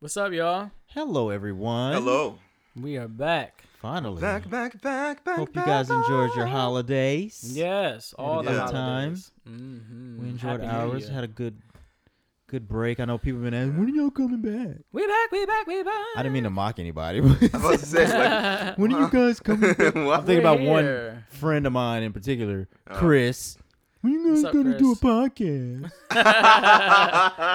What's up, y'all? Hello, everyone. Hello. We are back. Finally. Back, back, back, back. Hope you back, guys enjoyed your holidays. Yes, all the good holidays. Mm-hmm. We enjoyed Happy ours. Had a good, good break. I know people been asking, when are y'all coming back? We back. We back. We back. I didn't mean to mock anybody. I was say, like, when are you guys coming back? I'm thinking about We're one here. friend of mine in particular, Oh. Chris. When you guys What's up, gonna do a podcast?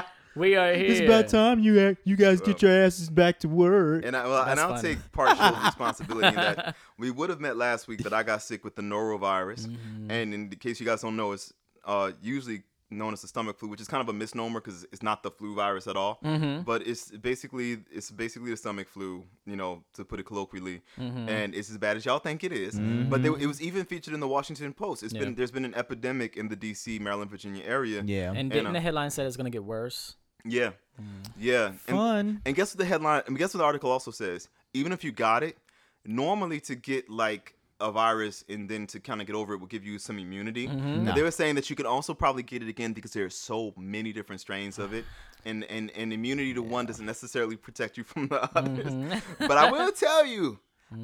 We are here. it's about time you act, you guys get your asses back to work. And, I well, and I'll funny. take partial responsibility in that we would have met last week, but I got sick with the norovirus. Mm-hmm. And in case you guys don't know, it's uh, usually known as the stomach flu, which is kind of a misnomer because it's not the flu virus at all. Mm-hmm. But it's basically it's basically the stomach flu, you know, to put it colloquially, Mm-hmm. and it's as bad as y'all think it is. But they, it was even featured in the Washington Post. It's Yeah. been there's been an epidemic in the D.C., Maryland, Virginia area. yeah. And And, didn't uh, the headline said it's gonna get worse? Yeah, mm. yeah. And, Fun. and guess what the headline? I mean, guess what the article also says? Even if you got it, normally to get like a virus and then to kind of get over it will give you some immunity. Mm-hmm. And Nah. They were saying that you could also probably get it again because there are so many different strains of it, and and, and immunity to one doesn't necessarily protect you from the mm-hmm. others. But I will tell you.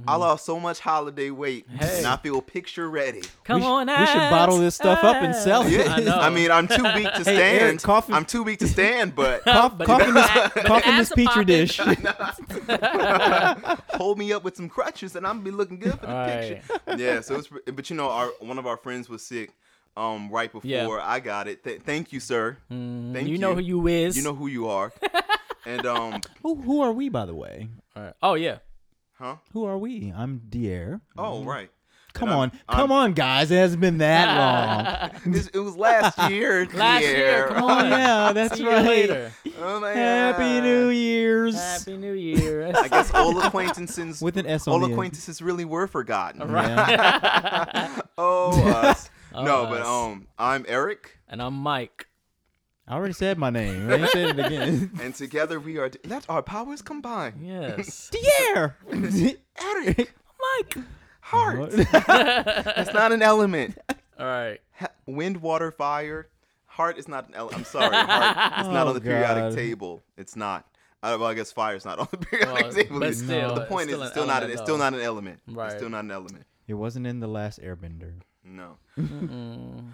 I lost so much holiday weight, Hey. and I feel picture ready. Come we sh- on, we should bottle this stuff up and sell it. Yeah, I know. I mean, I'm too weak to Hey, stand. Eric, coffee- I'm too weak to stand, but Cough, But cough in this, but cough in the this petri dish. hold me up with some crutches and I'm gonna be looking good for the Right. picture. Yeah, so it's but you know our one of our friends was sick um right before Yeah. I got it. Th- thank you, sir. Mm, Thank you You know who you is. You know who you are. and um Who, who are we, by the way? All right. Oh yeah. Huh? Who are we? I'm Dier. Oh, right. Come And on, I'm- I'm- come on, guys! It hasn't been that long. It's- it was last year. Last year. Come oh on. yeah, that's See you right. later. Oh my Happy God. New Year's. Happy New Year. I guess all acquaintances With an S on all the end. acquaintances really were forgotten. Yeah. Oh us. no, Oh, but us. um I'm Eric and I'm Mike. I already said my name. I ain't said it again. and together we are let our powers combine. Yes. Dier. Eric, Mike. heart. That's not an element. All right. Ha- wind, water, fire. Heart is not an element. I'm sorry. Heart is not Oh, on the periodic table. It's not. Uh, well, I guess fire is not on the periodic Well, table. but either. still, the it's point still is, it's still not. An, element, it's still though. not an element. Right. It's still not an element. It wasn't in the last Airbender. No.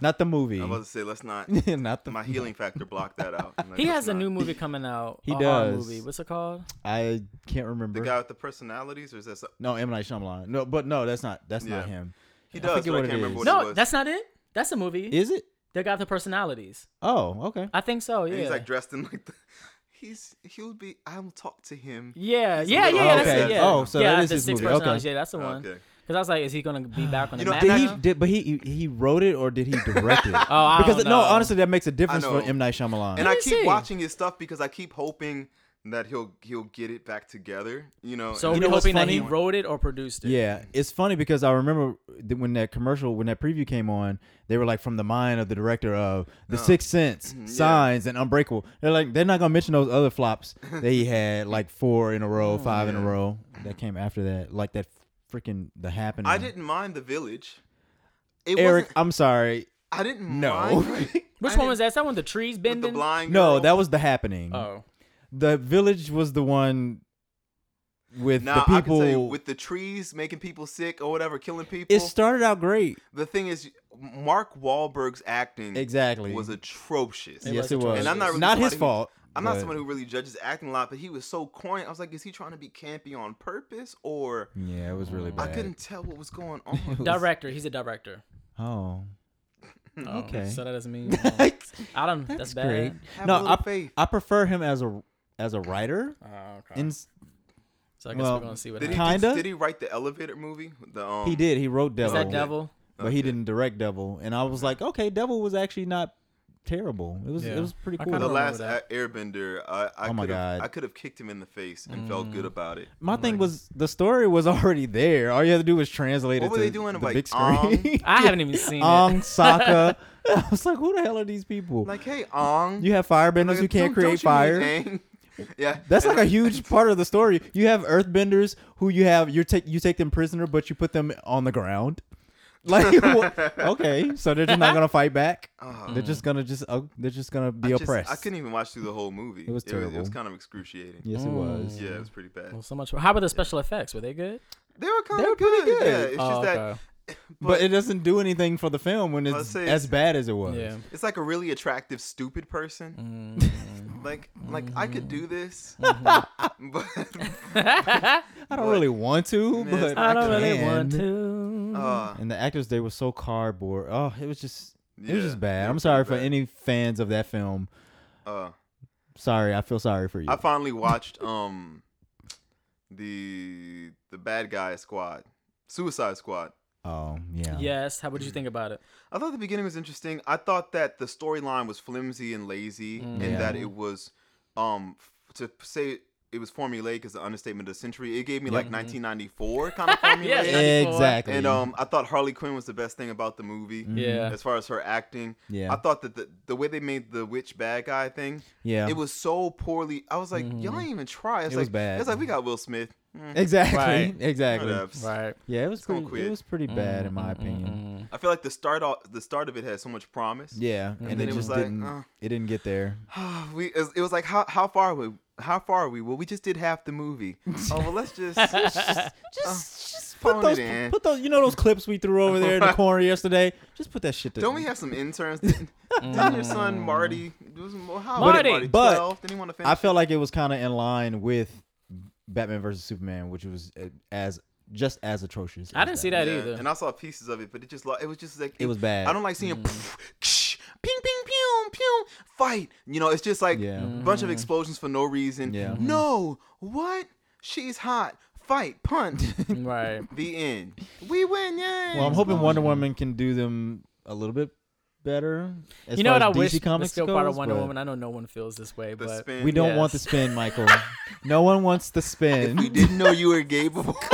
Not the movie. I was about to say let's not. Not the. My healing factor blocked that out. I'm like, He let's has a not. new movie coming out. He a horror does. Movie. What's it called? I can't remember. The guy with the personalities, or is that? some- no, M Night Shyamalan. No, but no, that's not. That's not him. He does, forget but I what it can't remember is. what it No, was. that's not it. That's a movie. Is it? they got the personalities. Oh, okay. I think so. Yeah. And he's like dressed in like the. He's he'll be. I'll talk to him. yeah, He's a yeah, little- yeah. That's Okay. it. Yeah. Oh, so yeah, that is the his six movie. Okay. personalities. Yeah, that's the one. Okay. Because I was like, is he gonna be back on the You know, map Did he? Did but he he wrote it or did he direct it? Oh, I because don't no, honestly, that makes a difference for know. M Night Shyamalan. And I keep see. watching his stuff because I keep hoping that he'll he'll get it back together. You know. So You we're know what's hoping that he wrote it or produced it. Yeah, it's funny because I remember th- when that commercial, when that preview came on, they were like from the mind of the director of The Oh. Sixth Sense, mm-hmm, Yeah. Signs, and Unbreakable. They're like they're not gonna mention those other flops that he had, like four in a row, oh, five in a row that came after that, like that freaking The Happening. I didn't mind the village. It Eric, wasn't- I'm sorry. I didn't No. mind Which I one was that? Is that one the trees with bending? the blind. No, girl. that was The Happening. Oh, The Village was the one with Now the I can people. tell you, with the trees making people sick or whatever, killing people. it started out great. the thing is, Mark Wahlberg's acting Exactly. was atrocious. It yes, was it was. atrocious. And I'm not really not his somebody who- fault. I'm not someone who really judges acting a lot, but he was so corny. I was like, is he trying to be campy on purpose, or Yeah, it was really bad. I couldn't tell what was going on. director. He's a director. Oh. Oh, Okay. So that doesn't mean That's I don't. That's, bad. great. Have No, I- faith. I prefer him as a as a writer. Oh, okay. In, so I guess well, we're gonna see what Did happens. Kinda. did he write the elevator movie? The um, he did. He wrote Is Devil, that Devil? but he didn't direct Devil. And I was like, okay, Devil was actually not terrible. It was Yeah. it was pretty I cool. The last that. Airbender, I, I Oh my could have God. I could have kicked him in the face and felt Mm. good about it. My thing was the story was already there. All you had to do was translate What it were to they doing? the Like, big screen. I haven't even seen Ong it. Saka. I was like, who the hell are these people? Like, hey, Ong. you have firebenders Like, who can't don't- create don't fire. Yeah, That's like a huge part of the story. You have earthbenders who you have you take you take them prisoner, but you put them on the ground. Like, wha- okay, so they're just not gonna fight back. Oh, They're just gonna just uh, they're just gonna be I just- oppressed. I couldn't even watch through the whole movie. It was It was, terrible. kind of excruciating. Yes, it was. Yeah, it was pretty bad. Well, so much. How about the special effects? Were they good? They were kind They were of pretty good. good. Yeah, it's oh, just that okay. But it doesn't do anything for the film when I'll it's say as bad as it was. Yeah. it's like a really attractive, stupid person. Mm. Like, like I could do this, Mm-hmm. but I don't really want to, Man, but I don't really want to. uh, And the actors, they were so cardboard. Oh, it was just, it was just bad. I'm sorry pretty for bad. any fans of that film. Uh, Sorry, I feel sorry for you. I finally watched um the the bad guy squad, Suicide Squad. Oh yeah. Yes. How? What did you think about it? I thought the beginning was interesting. I thought that the storyline was flimsy and lazy, Mm. and Yeah. that it was um to say it was formulaic is the understatement of the century. It gave me Yep. like 1994 kind of formulaic. Yeah, Exactly. And um, I thought Harley Quinn was the best thing about the movie. Mhm. Yeah. As far as her acting, Yeah. I thought that the, the way they made the witch bad guy thing, yeah. it was so poorly. I was like, y'all ain't even try. It's It like, was bad. It's like we got Will Smith. Mm, exactly. Right. Exactly. whatevs. Right. Yeah, it was gonna pretty. quit. It was pretty bad in Mm, my opinion. I feel like the start of, the start of it had so much promise. Yeah, And and then it it just was like, didn't. uh. It didn't get there. we it was, it was like how how far are we? How far are we? Well, we just did half the movie. oh well, let's just Just, Uh, just phone put those, it in. put those. You know those clips we threw over there in the corner yesterday. Just put that shit. To, Don't we have some interns? Didn't, didn't your son Marty? Was, well, how Marty. old is Marty? But- Twelve? Didn't he want to finish? I felt like it was kind of in line with Batman versus Superman, which was uh, as just as atrocious. I as didn't see that Yeah, either. And I saw pieces of it, but it just like it was just like It was bad. I don't like seeing mm. ping ping pew pew fight. You know, it's just like Yeah. a bunch of explosions for no reason. Yeah. Mm-hmm. No, what? She's hot. Fight, punt. right. the end. We win, yay! Well, I'm hoping Wonder Woman can do them a little bit better. As You know far what I as DC wish Comics still part of goes, Wonder but Woman. I know no one feels this way, The but spin. We don't want the spin, Michael. no one wants the spin. we didn't know you were gay before.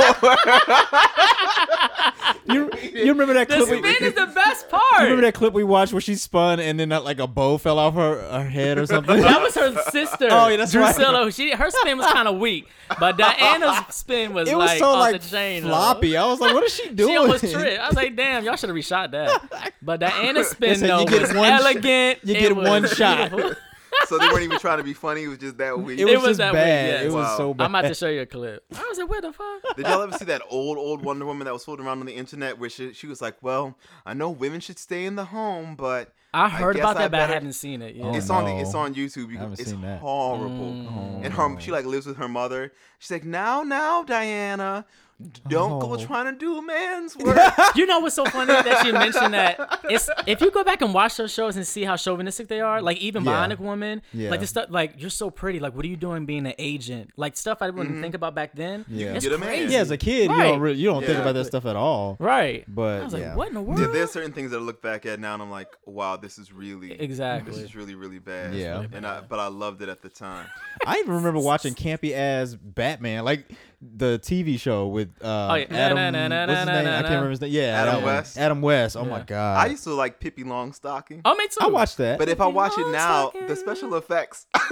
you, you remember that the clip? spin we, is the best part. you remember that clip we watched where she spun and then uh, like a bow fell off her, her head or something? That was her sister. Oh, yeah, that's right. Drusilla. She her spin was kind of weak, but Diana's spin was it was like so off like the chain. though. floppy. I was like, what is she doing? She almost tripped. I was like, damn, y'all should have reshot that. But Diana's spin said though you get was one sh- elegant. you get was one shot. beautiful. So they weren't even trying to be funny. It was just that weak. It It was, was just that way, bad. yes. It was Wow. so bad. I'm about to show you a clip. I was like, what the fuck? Did y'all ever see that old, old Wonder Woman that was floating around on the internet where she, she was like, "Well, I know women should stay in the home, but I heard guess about I that, but I haven't seen it. Oh, yet. it's on the, it's on YouTube. You I can, haven't it's seen that. horrible." Mm. And her, she like lives with her mother. She's like, "Now, now, Diana, don't go Oh. trying to do man's work." You know what's so funny that you mentioned that? It's if you go back and watch those shows and see how chauvinistic they are, like even Yeah. Bionic Woman, Yeah. like the stuff, like you're so pretty, like what are you doing being an agent? Like stuff I wouldn't mm-hmm. think about back then. Yeah. it's get a man. crazy. yeah, as a kid, you don't really, you don't think about that stuff at all. right. But I was yeah. what in the world? Yeah, there's certain things that I look back at now and I'm like, "Wow, this is really Exactly. This is really, really bad." Yeah. really and I, but I loved it at the time. I even remember watching campy ass Batman, like the TV show with uh, Oh, yeah. Adam. What's his name? I can't remember his name. Yeah, Adam. West? Adam West. Oh my god. I used to like Pippi Longstocking. oh, me too. I watched that. But if I watch it now, the special effects,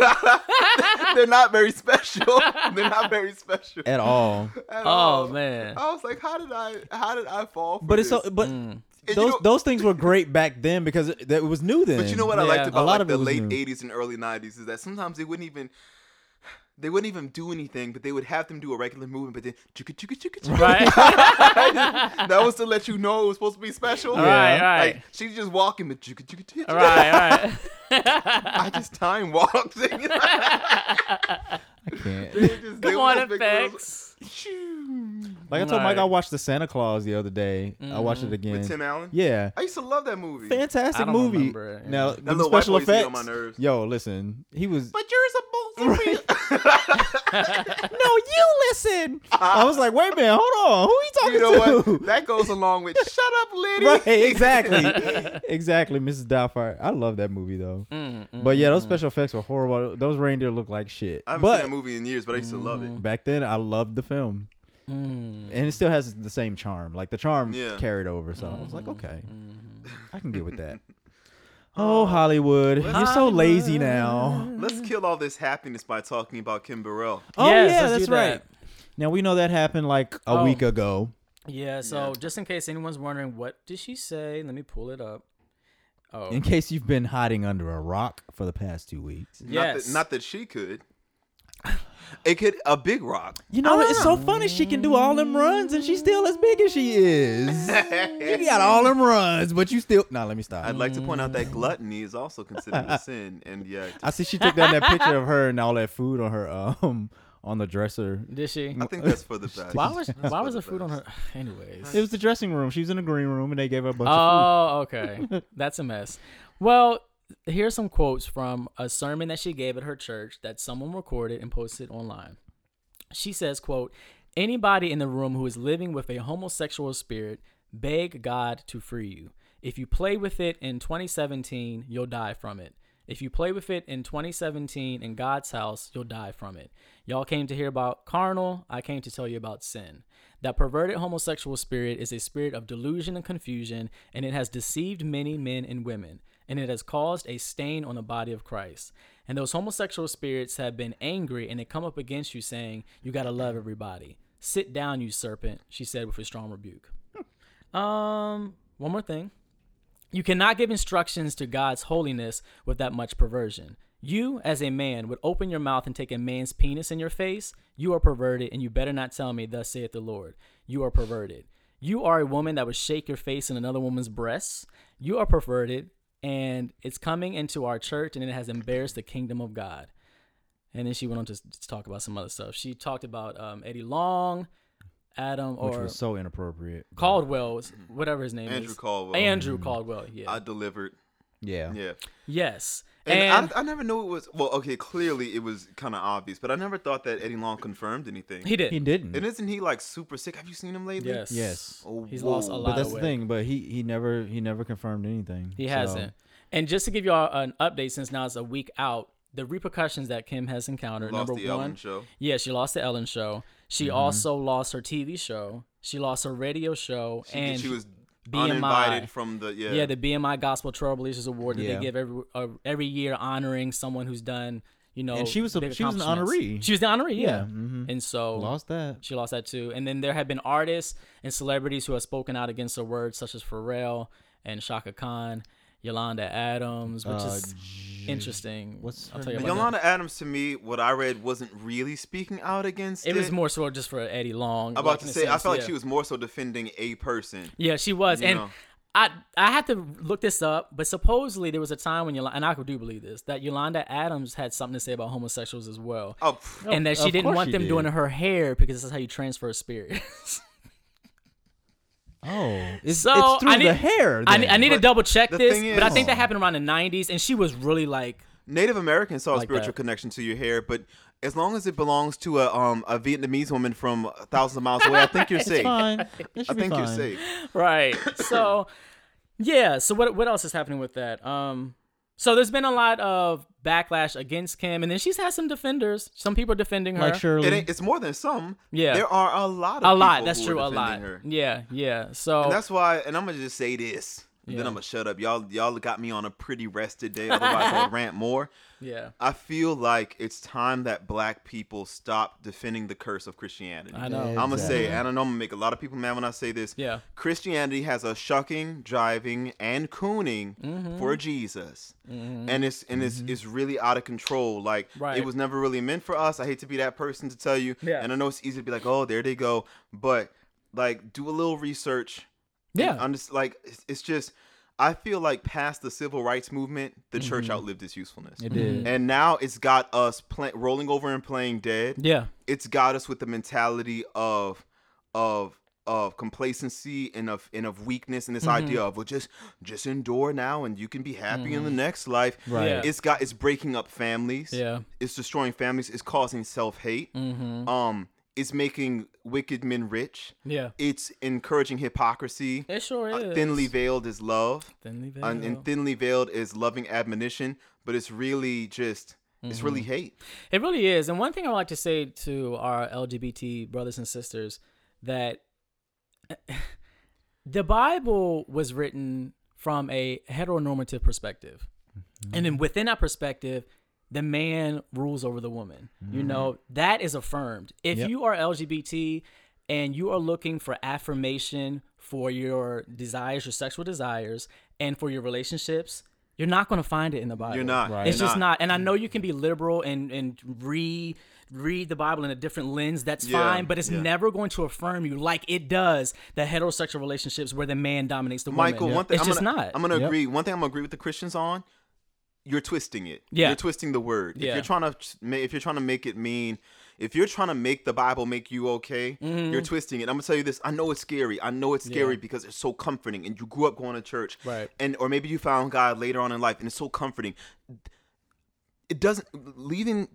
they're not very special. they're not very special at all. at Oh all. man. I was like, how did I, how did I fall But it's this? so. But Mm. And you those know- those things were great back then because it, that it was new then. But you know what I Yeah. liked A lot like of the late new. '80s and early '90s is that sometimes they wouldn't even. They wouldn't even do anything, but they would have them do a regular movement, but then chugga, chugga, chugga, chugga. Right. that was to let you know it was supposed to be special. Right, right. Like she's just walking, but chugga, chugga, chugga, chugga. right, right. I just time walked. they I can't. would just, they Come on, just make those- effects. Like I told Mike, Right. I watched the Santa Clause the other day. I mm-hmm. watched it again. With Tim Allen. Yeah. I used to love that movie. Fantastic I don't movie. remember it, yeah. Now That the little white special boy used to get effects. on my nerves. Yo, listen, he was. But you're supposed to be. No, you listen. I was like, wait a minute, hold on. Who are you talking you know to? what? That goes along with "Shut up, Liddy." right, exactly, exactly, Mrs. Doubtfire. I love that movie though. Mm, mm. But yeah, those special effects were horrible. Those reindeer look like shit. I haven't but seen that movie in years, but I used to love it. back then, I loved the film, Mm. and it still has the same charm. Like the charm Yeah. carried over. So I was like, okay, Mm. I can get with that. Oh, Hollywood, you're so lazy now. Let's kill all this happiness by talking about Kim Burrell. Oh Yes, yeah, let's that's do right. that. Now we know that happened like a Oh. week ago. Yeah. So Yeah. just in case anyone's wondering, what did she say? Let me pull it up. Oh, In case you've been hiding under a rock for the past two weeks. Not yes. that, not that she could. It could a big rock. You know, it's so funny. She can do all them runs, and she's still as big as she is. you got all them runs, but you still. Nah, let me stop. I'd like to point out that gluttony is also considered a sin, and yeah, I see she took down that picture of her and all that food on her um on the dresser. did she? I think that's for the best. Why was why was the the food on her? Anyways. It was the dressing room. She was in the green room, and they gave her a bunch Oh, okay. That's a mess. Well, here's some quotes from a sermon that she gave at her church that someone recorded and posted online. She says, quote, anybody in the room who is living with a homosexual spirit, beg God to free you. If you play with it in 2017, you'll die from it. If you play with it in 2017 in God's house, you'll die from it. Y'all came to hear about carnal, I came to tell you about sin. That perverted homosexual spirit is a spirit of delusion and confusion, and it has deceived many men and women, and it has caused a stain on the body of Christ. And those homosexual spirits have been angry, and they come up against you saying, You gotta love everybody. Sit down, you serpent, she said with a strong rebuke. Um, one more thing. You cannot give instructions to God's holiness with that much perversion. You, as a man, would open your mouth and take a man's penis in your face. You are perverted, and you better not tell me, Thus saith the Lord. You are perverted. You are a woman that would shake your face in another woman's breasts. You are perverted, and it's coming into our church, and it has embarrassed the kingdom of God. And then she went on to, to talk about some other stuff. She talked about um, Eddie Long, Adam, of, which or was so inappropriate. Caldwell, whatever his name Andrew is. Andrew Caldwell. Andrew Caldwell, yeah. I delivered. Yeah. Yeah. yes. And, And, I, I never knew it was well. Okay, clearly it was kind of obvious, but I never thought that Eddie Long confirmed anything. he did. He didn't. and isn't he like super sick? Have you seen him lately? Yes. Yes. Oh, He's lost a lot But that's of the weight. thing. But he he never he never confirmed anything. He So- hasn't. And just to give you all an update, since now it's a week out, the repercussions that Kim has encountered. Lost number the one, Ellen show. yeah, she lost the Ellen show. She Mm-hmm. also lost her TV show. She lost her radio show, She, and she was BMI. uninvited from the yeah. yeah. the BMI Gospel Trailblazers Award that Yeah. they give every uh, every year, honoring someone who's done you know. And she was a- big she was an honoree. She was the honoree, yeah. Yeah, mhm. And so lost that. She lost that too. And then there have been artists and celebrities who have spoken out against the word such as Pharrell and Chaka Khan, Yolanda Adams, which Uh, is interesting. what's I'll tell you name? about that. Yolanda Adams to me, what I read wasn't really speaking out against it. It was more so just for Eddie Long. I'm like, about to in a say, I sense, felt like she was more so defending a person. Yeah, she was. and know. I I had to look this up, but supposedly there was a time when Yolanda, and I do believe this, that Yolanda Adams had something to say about homosexuals as well. Oh, pff, and that she of didn't want she them doing her hair because that's how you transfer a spirit. Oh, it's, So, it's through I need- the hair. I, then. I need to double check this, thing but I think that happened around the 90s, and she was really like, Native Americans saw a spiritual that. connection to your hair, but as long as it belongs to a um a Vietnamese woman from thousands of miles away, I think you're It's safe. fine. It I should be think you're safe. right. So, yeah. So what what else is happening with that? Um, so there's been a lot of backlash against Kim, and then she's had some defenders. Some people are defending her. Like Shirley. It ain't, it's more than some. Yeah. there are a lot. Of a lot. That's who true. are A lot. Her. Yeah. Yeah. So And that's why, and I'm gonna just say this, and then I'm gonna shut up. Y'all, y'all got me on a pretty rested day. Otherwise, I would rant more. yeah. I feel like it's time that Black people stop defending the curse of Christianity. I know. Yeah. I'm gonna say, Exactly. and I know I'm gonna make a lot of people mad when I say this. Yeah. Christianity has a shucking, driving, and cooning Mm-hmm. for Jesus, and it's and it's it's really out of control. Like Right. it was never really meant for us. I hate to be that person to tell you, Yeah. and I know it's easy to be like, oh, there they go, but like do a little research. Yeah. I'm just like it's, it's just. I feel like past the civil rights movement, the church Mm-hmm. outlived its usefulness. It did. And now it's got us play, rolling over and playing dead Yeah. it's got us with the mentality of of of complacency and of and of weakness and this Mm-hmm. idea of well just just endure now and you can be happy in the next life Right. Yeah. it's got it's breaking up families Yeah. it's destroying families it's causing self-hate Mm-hmm. um it's making wicked men rich Yeah. it's encouraging hypocrisy It sure is. Uh, thinly veiled is love Thinly veiled. and, and thinly veiled is loving admonition but it's really just it's Mm-hmm. really hate It really is. And one thing I like to say to our LGBT brothers and sisters that the Bible was written from a heteronormative perspective. And then within that perspective, the man rules over the woman. You mm-hmm. know, that is affirmed. If Yep. you are LGBT and you are looking for affirmation for your desires, your sexual desires, and for your relationships, you're not going to find it in the Bible. You're not. Right. It's You're just not. And I know you mm-hmm. can be liberal and and re read the Bible in a different lens. That's Yeah, fine, but it's yeah. never going to affirm you like it does the heterosexual relationships where the man dominates the Michael, woman. one thing it's I'm just gonna, not. I'm gonna Yep. agree. One thing I'm gonna agree with the Christians on. You're twisting it. Yeah. You're twisting the word. If you're trying to, if you're trying to make it mean, if you're trying to make the Bible make you okay, Mm-hmm. you're twisting it. I'm gonna tell you this. I know it's scary. I know it's scary Yeah. because it's so comforting, and you grew up going to church, Right. And or maybe you found God later on in life, and it's so comforting. It doesn't leaving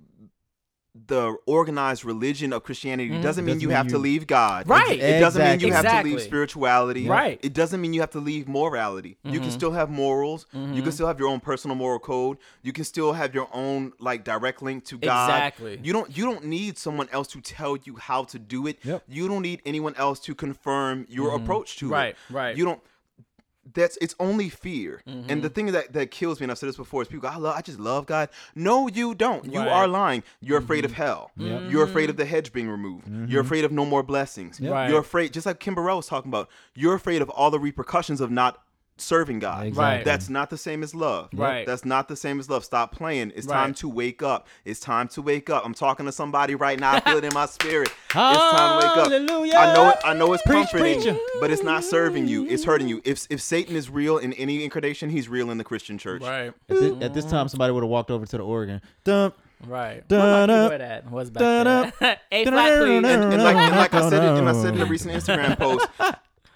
the organized religion of Christianity doesn't mean Doesn't you mean have to leave God. Mm-hmm. Right. It doesn't mean you have to leave spirituality. Right. It doesn't mean you have to leave morality. You Mm-hmm. can still have morals. You can still have your own personal moral code. You can still have your own like direct link to God. Exactly. You don't you don't need someone else to tell you how to do it. Yep. You don't need anyone else to confirm your approach to Mm-hmm. Right, right. You don't that's it's only fear. Mm-hmm. And the mm-hmm. thing that, that kills me, and I've said this before, is people go, I love I just love God. No, you don't. You Right. are lying. You're afraid of mm-hmm. hell. Yep. You're afraid mm-hmm. of the hedge being removed. You're afraid of no more blessings. Right. You're afraid, just like Kim Burrell was talking about, you're afraid of all the repercussions of not serving God. Exactly. That's not the same as love. Right. That's not the same as love. Stop playing. It's time to wake up. It's time to wake up. I'm talking to somebody right now. I feel it in my spirit. It's time to wake up. Hallelujah. I know it, I know it's Preach, comforting, preacher. but it's not serving you. It's hurting you. If if Satan is real in any incarnation, he's real in the Christian church. right. At this, at this time, somebody would have walked over to the organ. Dump. Right. Dun, Where my dun, keyboard at? What's back dun, there? A flat, dun. And, and like, and like I said, it, and I said in a recent Instagram post,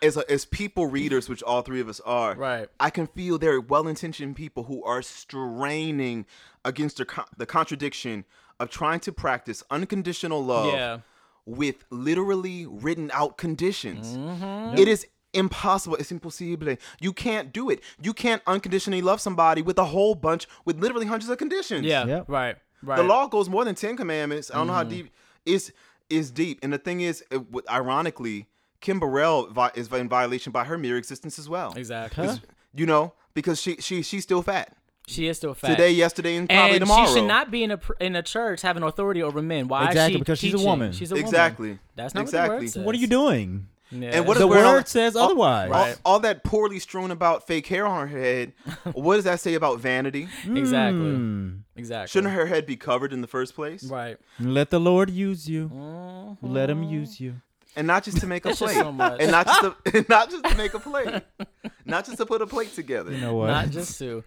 as a, as people readers, which all three of us are, Right. I can feel there are well-intentioned people who are straining against the, con- the contradiction of trying to practice unconditional love Yeah. with literally written out conditions. Mm-hmm. It is impossible. It's impossible. You can't do it. You can't unconditionally love somebody with a whole bunch, with literally hundreds of conditions. Yeah. yeah. Right. Right. The law goes more than ten commandments. I don't know how Mm-hmm. deep is is deep. And the thing is, it, ironically, Kim Burrell vi- is in violation by her mere existence as well. Exactly. Huh? You know, because she she she's still fat She is still fat. today, yesterday, and probably and tomorrow. she should not be in a in a church having authority over men. Why? is Exactly, she because she's a woman. She's a woman. Exactly. That's not Exactly. what the word says. What are you doing? Yeah. And what The is wearing all says otherwise. All, Right. all that poorly strewn about fake hair on her head. what does that say about vanity? exactly. Hmm. Exactly. Shouldn't her head be covered in the first place? Right. Let the Lord use you. Mhm. Let him use you. And not just to make a It's just plate. so much. and not just to, and not just to make a plate. not just to put a plate together. You know what? Not just to.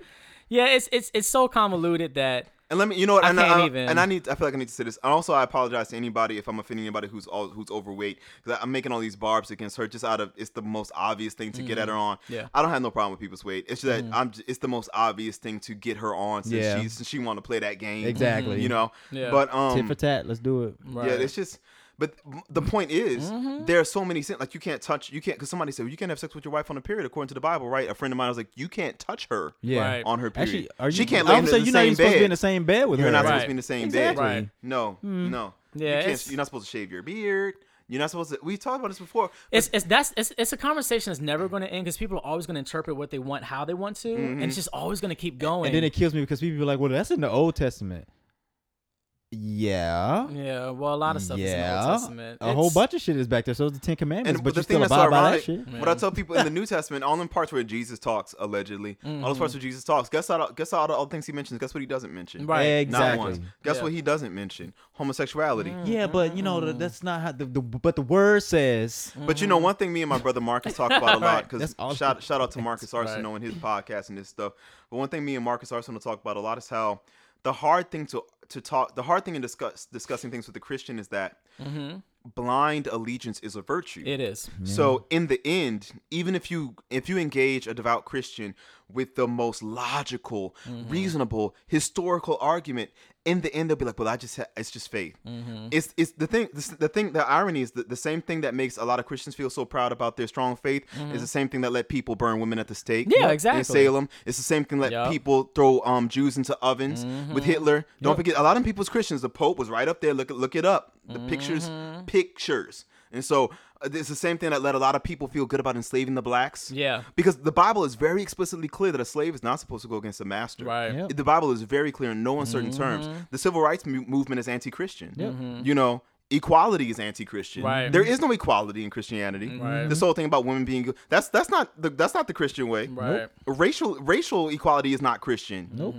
Yeah, it's it's it's so convoluted that And let me, you know what? I and, can't I, even. and I need, I feel like I need to say this. And also, I apologize to anybody if I'm offending anybody who's all, who's overweight because I'm making all these barbs against her just out of it's the most obvious thing to get at her on. Mm-hmm. Yeah. I don't have no problem with people's weight. It's just that I'm, j- it's the most obvious thing to get her on since Yeah. she's since she want to play that game. Exactly. You know. Yeah. But um. Tit for tat. Let's do it. right. Yeah, it's just. But the point is, mm-hmm. there are so many sin like you can't touch, you can't, because somebody said well, you can't have sex with your wife on a period according to the Bible, right? A friend of mine was like, you can't touch her Yeah. Right. on her period. Actually, are you? she can't I lay would in say the you're not even supposed to be in the same bed with You're her. not Right. supposed to be in the same Exactly. bed. Right. No, hmm. no. Yeah, you can't, you're not supposed to shave your beard. You're not supposed to. We talked about this before. It's, it's that's it's, it's a conversation that's never going to end because people are always going to interpret what they want how they want to, and it's mm-hmm. just always going to keep going. And then it kills me because people are like, "Well, that's in the Old Testament." Yeah. yeah, well, a lot of stuff is in the yeah. Old Testament. A whole bunch of shit is back there. So is the Ten Commandments, and but the you thing still that's abide by that ironic, shit. what I tell mm. people in the New Testament, all the parts where Jesus talks, allegedly, all those mm-hmm. parts where Jesus talks, guess out, guess out all the things he mentions. Guess what he doesn't mention? Right. Not Exactly. once. Guess Yeah. what he doesn't mention? Homosexuality. Mm, yeah, but you know th- that's not how. The, the, but the word says. But you know, one thing me and my brother Marcus talk about a lot because That's all- shout shout out to Marcus Right. And his podcast and this stuff. But one thing me and Marcus Arsenault talk about a lot is how the hard thing to to talk, the hard thing in discuss discussing things with a Christian is that mm-hmm. Blind allegiance is a virtue. It is. So in the end, even if you if you engage a devout Christian with the most logical, mm-hmm. reasonable, historical argument, in the end they'll be like, "Well, I just ha- it's just faith." Mm-hmm. It's it's the thing. The, the thing. The irony is that the same thing that makes a lot of Christians feel so proud about their strong faith is mm-hmm. the same thing that let people burn women at the stake. Yeah, exactly. In exactly. Salem, it's the same thing that Yup. people throw um Jews into ovens with Hitler. Don't forget, a lot of people's Christians. The Pope was right up there. Look look it up. The pictures, mm-hmm. pictures. And so uh, it's the same thing that let a lot of people feel good about enslaving the blacks. Yeah. Because the Bible is very explicitly clear that a slave is not supposed to go against a master. Right. Yep. The Bible is very clear in no uncertain mm-hmm. terms. The civil rights mu- movement is anti-Christian. Mm-hmm. You know, equality is anti-Christian. Right. There is no equality in Christianity. Right. This whole thing about women being good. That's that's not the that's not the Christian way. Right. Racial racial equality is not Christian. Nope.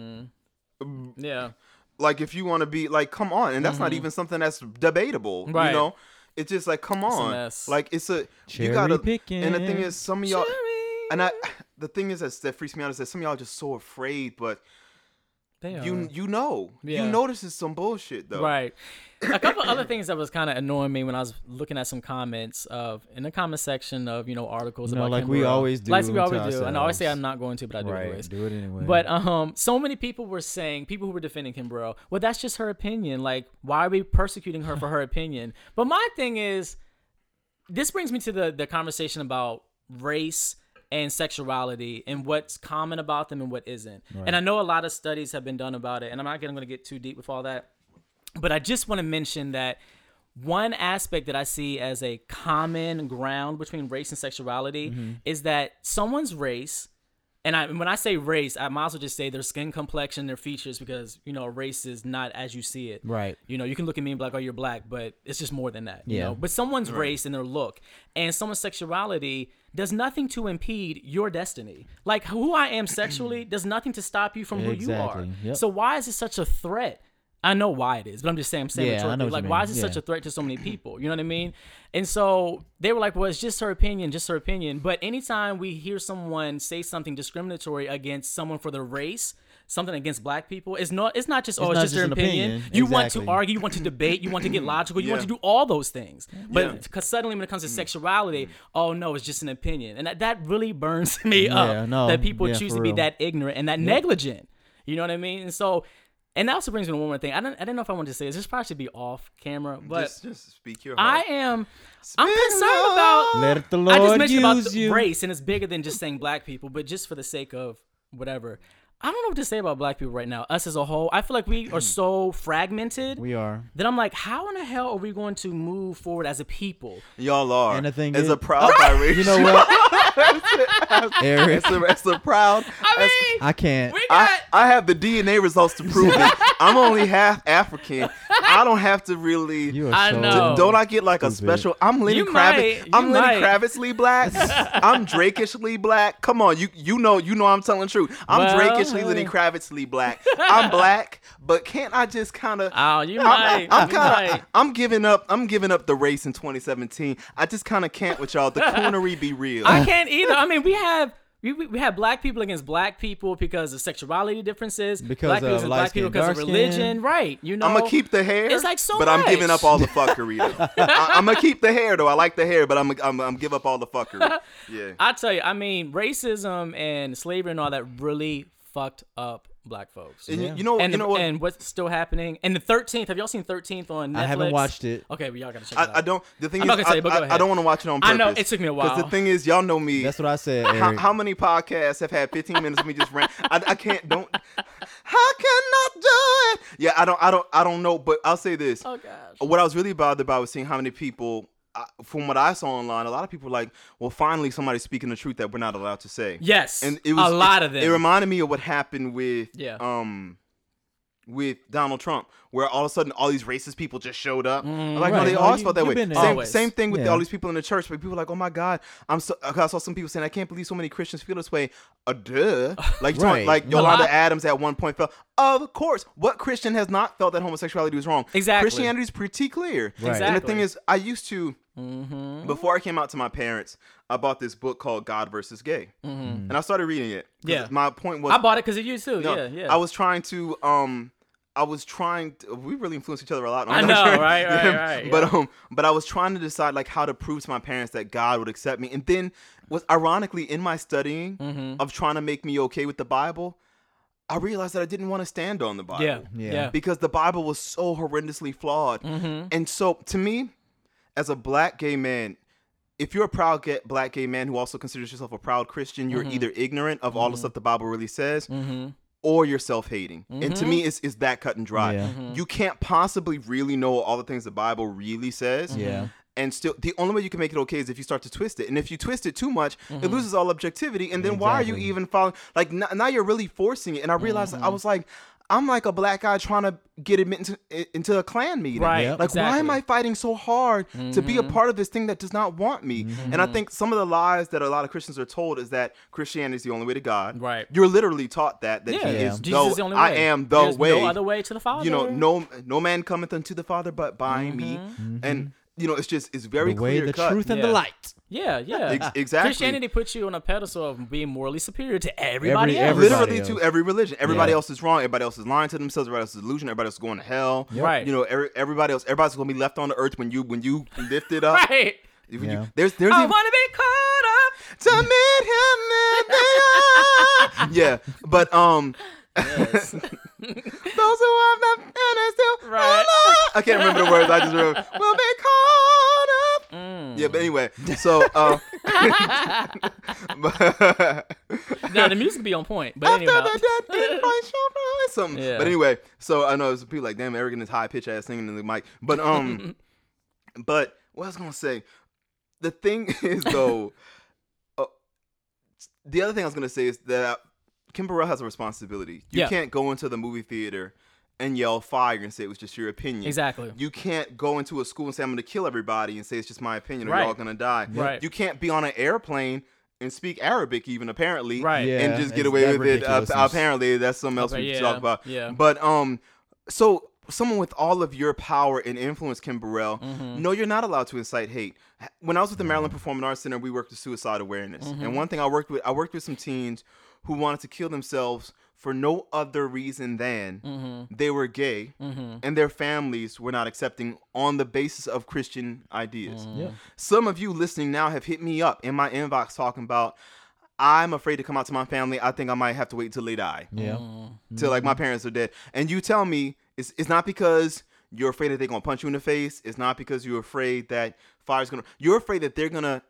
Yeah. Like if you want to be like, come on, and that's not even something that's debatable. Mm-hmm. Right. You know, it's just like, come a on, mess. like it's a Cherry you gotta. picking. And the thing is, some of y'all, Cherry. and I, the thing is that, that freaks me out is that some of y'all are just so afraid, but They you are. you know, Yeah. you notice it's some bullshit though. Right. A couple other things that was kind of annoying me when I was looking at some comments of in the comment section of you know articles You know, about like Kim we always do like we always do. And I always say. I'm not going to, but I do right. anyways. Do it anyway. But um, so many people were saying, people who were defending Kim Burrell, well, that's just her opinion. Like, why are we persecuting her for her opinion? But my thing is, this brings me to the the conversation about race and sexuality and what's common about them and what isn't. And I know a lot of studies have been done about it, and I'm not going to get too deep with all that. But I just want to mention that one aspect that I see as a common ground between race and sexuality mm-hmm. is that someone's race, and I when I say race, I might as well just say their skin complexion, their features, because you know race is not as you see it. Right. You know, you can look at me and be like, "Oh, you're black," but it's just more than that. You Yeah. know? But someone's race and their look and someone's sexuality does nothing to impede your destiny. Like who I am sexually does nothing to stop you from who you are. Exactly. Yep. So why is it such a threat? I know why it is, but I'm just saying, I'm saying Yeah, I rhetorically, know like, why is it such a threat to so many people? You know what I mean? And so they were like, well, it's just her opinion, just her opinion. But anytime we hear someone say something discriminatory against someone for their race, something against black people, it's not it's not just oh, it's just just their an opinion. opinion. You want to argue, you want to debate, you want to get logical, you want to do all those things. But because suddenly when it comes to mm. sexuality, mm. oh no, it's just an opinion, and that, that really burns me Yeah, up no, that people yeah, choose for to be that ignorant and that negligent. You know what I mean? And so. And that also brings me to one more thing. I don't, I didn't know if I wanted to say this. This probably should be off camera, but just, just speak your I heart. am. I'm concerned love. about. Let the I just mentioned about the you. race, and it's bigger than just saying black people, but just for the sake of whatever. I don't know what to say about black people right now. Us as a whole, I feel like we are so fragmented we are. that I'm like, how in the hell are we going to move forward as a people? Y'all are. And the thing as is- a proud biracial. You know what, Eric? as, a, as a proud. I mean, I can't. we got. I, I have the DNA results to prove it. I'm only half African. I don't have to really. You are I so know. Don't I get like a Stupid. special? I'm Lenny You Kravitz. might, you I'm Lenny might. Kravitzly black. I'm Drakishly black. Come on, you you know you know I'm telling the truth. I'm Well, Drakishly Lenny hey. Kravitzly black. I'm black, but can't I just kind of? Oh, you I'm, might. I'm you kind of. I'm giving up. I'm giving up the race in 2017. I just kind of can't with y'all. The coonery be real. I can't either. I mean, we have we, we we have black people against black people because of sexuality differences. Because black people of against black people because of dark-skin. religion, right? You know, I'm gonna keep the hair. It's like so but I'm giving up all the fuckery. Though. I, I'm gonna keep the hair though. I like the hair, but I'm I'm, I'm give up all the fuckery. Yeah. I tell you, I mean, racism and slavery and all that really fucked up black folks. And you- Yeah. you know and, you know what? and what's still happening? And the Thirteenth. Have y'all seen Thirteenth on Netflix? I haven't watched it. Okay, but y'all gotta check it out. I, I don't. The thing I'm is, not gonna say, I, but go I- I don't want to watch it on I know, it took me a while. Because the thing is, y'all know me. That's what I said, how, Eric. how many podcasts have had 15 minutes of me just rant? I, I can't. Don't. How can I do it? Yeah, I don't. I don't. I don't know. But I'll say this. oh gosh. What I was really bothered about was seeing how many people. Uh, From what I saw online, a lot of people were like, "Well, finally, somebody's speaking the truth that we're not allowed to say." Yes, and it was a lot it, of them. It reminded me of what happened with Yeah. um with Donald Trump, where all of a sudden all these racist people just showed up. I'm like, Right. no, they No, always you- felt that way. Same, Always. same thing with Yeah. all these people in the church. But people are like, oh my god, I'm so. I saw some people saying, I can't believe so many Christians feel this way. Uh, duh. Like, Right. like A Yolanda lot. Adams at one point felt. Of course, what Christian has not felt that homosexuality was wrong? Exactly. Christianity is pretty clear. Right. And the thing is, I used to. Mm-hmm. Before I came out to my parents, I bought this book called God versus Gay, and I started reading it. Yeah. my point was I bought it because of you too. no, yeah, yeah. I was trying to um I was trying to, we really influence each other a lot. I know, not right, right, right, But yeah. um but I was trying to decide like how to prove to my parents that God would accept me. And then was ironically in my studying Mm-hmm. of trying to make me okay with the Bible, I realized that I didn't want to stand on the Bible. yeah, Yeah. yeah. Because the Bible was so horrendously flawed. Mm-hmm. And so to me, as a black gay man, if you're a proud gay, black gay man who also considers yourself a proud Christian, Mm-hmm. you're either ignorant of all the stuff the Bible really says, or you're self-hating. And to me, Mm-hmm. it's, it's that cut and dry. Yeah. You can't possibly really know all the things the Bible really says. Yeah. And still, the only way you can make it okay is if you start to twist it. And if you twist it too much, Mm-hmm. it loses all objectivity. And then why are you even following? Like n- now, you're really forcing it. And I realized Mm-hmm. I was like, I'm like a black guy trying to get admitted into, into a Klan meeting. Right, Yep. Like, why am. I fighting so hard to be a Mhm. part of this thing that does not want me? Mm-hmm. And I think some of the lies that a lot of Christians are told is that Christianity is the only way to God. Right. You're literally taught that that Yeah, He Yeah. is Jesus the, is the only way. I am the There's way. No other way to the Father. you know, no no man cometh unto the Father but by me. And you know, it's just it's very the way, clear the cut. truth, and the light. Yeah, yeah. Ex- exactly. Christianity puts you on a pedestal of being morally superior to everybody else. everybody literally else. to every religion. Everybody Yeah. else is wrong. Everybody else is lying to themselves. Everybody else is delusion. Everybody else is going to hell. Right. You know, every, everybody else. Everybody's gonna be left on the earth when you when you lift it up. Right. When you- there's there's I even- want to be caught up. to meet him. in the- yeah, but um. Yes. Those who have not finished still Right. I can't remember the words. I just remember will be caught up. Mm. Yeah, but anyway, so uh, the music be on point, but After anyhow. the dead Christ shall. Something. Yeah. But anyway, so I know some people like, damn, Eric and his high pitch ass singing in the mic. But um, but what I was gonna say, the thing is though, uh, the other thing I was gonna say is that Kim Burrell has a responsibility. You Yeah. can't go into the movie theater and yell fire and say it was just your opinion. Exactly. You can't go into a school and say I'm gonna kill everybody and say it's just my opinion or Right. you're all gonna die. Right. You can't be on an airplane and speak Arabic even apparently Right. Yeah. and just get away with it. Uh, apparently, that's something else Okay, we should yeah, talk about. yeah. But um, so someone with all of your power and influence, Kim Burrell, Mm-hmm. no, you're not allowed to incite hate. When I was with the Maryland Performing Arts Center, we worked with suicide awareness, Mm-hmm. and one thing I worked with, I worked with some teens who wanted to kill themselves for no other reason than Mm-hmm. they were gay and their families were not accepting on the basis of Christian ideas. Mm-hmm. Yeah. Some of you listening now have hit me up in my inbox talking about, I'm afraid to come out to my family. I think I might have to wait till they die, Yeah. till like my Mm-hmm. parents are dead. And you tell me it's it's not because you're afraid that they're gonna punch you in the face. It's not because you're afraid that fire's gonna. You're afraid that they're gonna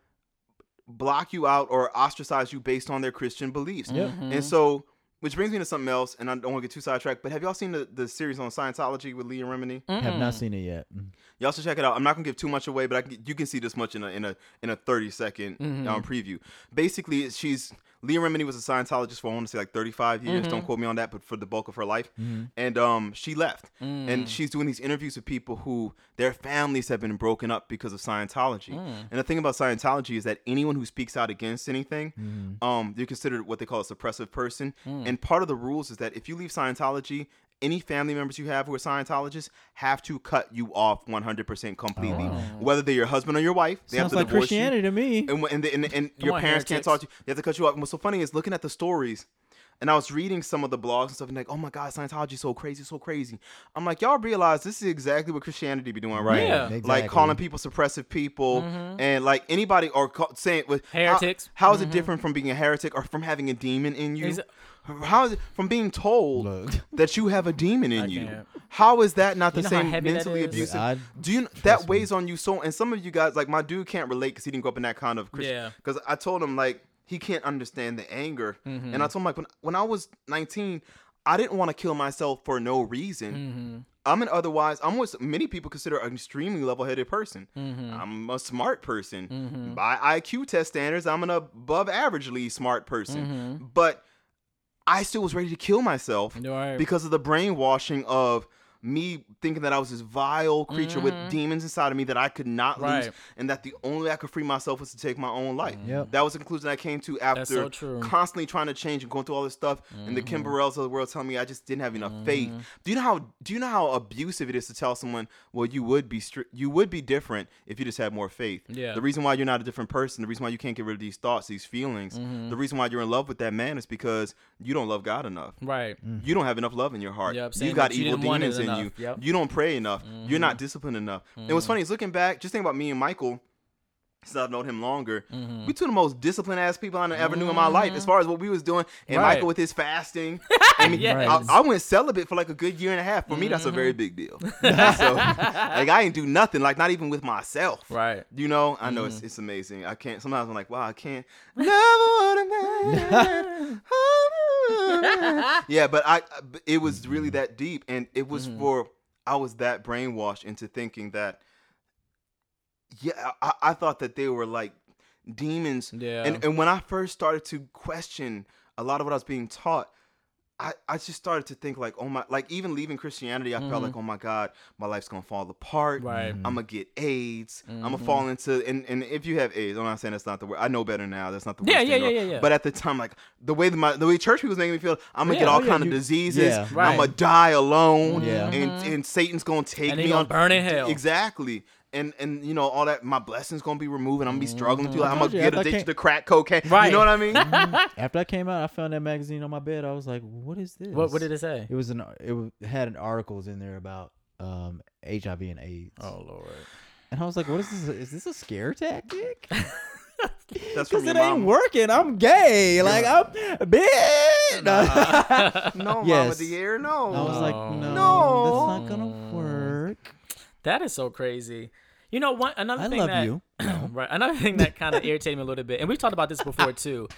block you out or ostracize you based on their Christian beliefs. Yeah. And so, which brings me to something else, and I don't want to get too sidetracked. But have y'all seen the, the series on Scientology with Leah Remini? Have not seen it yet. Mm. Y'all should check it out. I'm not gonna give too much away, but I can, you can see this much in a in a in a 30 second Mm-hmm. um, preview. Basically, she's Leah Remini was a Scientologist for I want to say like 35 years. Mm-hmm. Don't quote me on that, but for the bulk of her life, and um, she left, Mm. and she's doing these interviews with people who their families have been broken up because of Scientology. Mm. And the thing about Scientology is that anyone who speaks out against anything, Mm-hmm. um, they're considered what they call a suppressive person. Mm. And part of the rules is that if you leave Scientology, any family members you have who are Scientologists have to cut you off 100% completely. Oh. Whether they're your husband or your wife, they have Sounds to like divorce you. Christianity to me. And, and, the- and, and your on, parents can't talk to you. They have to cut you off. And what's so funny is looking at the stories. And I was reading some of the blogs and stuff, and like, oh my God, Scientology so crazy, so crazy. I'm like, y'all realize this is exactly what Christianity be doing, right? Yeah. Like calling people suppressive people, mm-hmm. and like anybody or call, saying with how- Heretics. how is it mm-hmm. different from being a heretic or from having a demon in you? Is it- How is it from being told Look. that you have a demon in I you? can't. How is that not the You know same mentally abusive? I- Do you that weighs on you so? And some of you guys, like my dude, can't relate because he didn't grow up in that kind of Christian. Yeah. Because I told him like he can't understand the anger, Mm-hmm. and I told him like when when I was 19, I didn't want to kill myself for no reason. Mm-hmm. I'm an otherwise I'm what many people consider an extremely level-headed person. Mm-hmm. I'm a smart person by IQ test standards. I'm an above averagely smart person, but I still was ready to kill myself Right. because of the brainwashing of me thinking that I was this vile creature with demons inside of me that I could not lose, Mm-hmm. And that the only way I could free myself was to take my own life. Yep. That was the conclusion I came to after so true. constantly trying to change and going through all this stuff, and the Kim Mm-hmm. Burrells of the world telling me I just didn't have enough faith. Do you know how do you know how abusive it is to tell someone, well, you would be stri- you would be different if you just had more faith. Yeah. The reason why you're not a different person, the reason why you can't get rid of these thoughts, these feelings, Mm-hmm. the reason why you're in love with that man is because you don't love God enough. Right. You don't have enough love in your heart. Yep, you saying got that you evil didn't want it demons in enough. you. Yep. Mm-hmm. You don't pray enough. You're not disciplined enough. And what's funny is looking back, just think about me and Michael. Since I've known him longer, Mm-hmm. we two of the most disciplined ass people I ever knew in my life, as far as what we was doing. And Right. Michael with his fasting. I mean, Yes. I, I went celibate for like a good year and a half. For me, that's a very Mm-hmm. big deal. so, like, I ain't do nothing, like not even with myself. Right. You know, I know Mm-hmm. it's, it's amazing. I can't. Sometimes I'm like, wow, I can't. Never would have Yeah, but I. It was really that deep, and it was Mm-hmm. for. I was that brainwashed into thinking that. Yeah, I, I thought that they were like demons. Yeah. And and when I first started to question a lot of what I was being taught, I, I just started to think like oh my like even leaving Christianity I felt Mhm. like oh my god my life's gonna fall apart Right. I'm gonna get AIDS I'm gonna fall into and, and if you have AIDS I'm not saying that's not the word I know better now that's not the Yeah, yeah, thing in the yeah, yeah, yeah. but at the time like the way that my the way church people was making me feel I'm gonna Yeah. get all Oh, yeah, kind of you- diseases yeah. Right. I'm gonna die alone Yeah. and Mhm. and Satan's gonna take And me gonna on burn in hell. exactly and and you know all that my blessings gonna be removed and I'm gonna be struggling through I like, I'm gonna you, get addicted came- to crack cocaine Right. you know what I mean After I came out, I found that magazine on my bed. I was like, "What is this?" What, what did it say? It was an. It had an articles in there about um HIV and AIDS. Oh lord. And I was like, "What is this? Is this a scare tactic?" that's Because it your ain't mom working. I'm gay. Like I'm bitch. Nah. no Mama Yes. dear no I was like, No. no, No. that's not gonna work. That is so crazy. You know, what? another I thing love that you. right, another thing that kind of irritated me a little bit, and we've talked about this before too.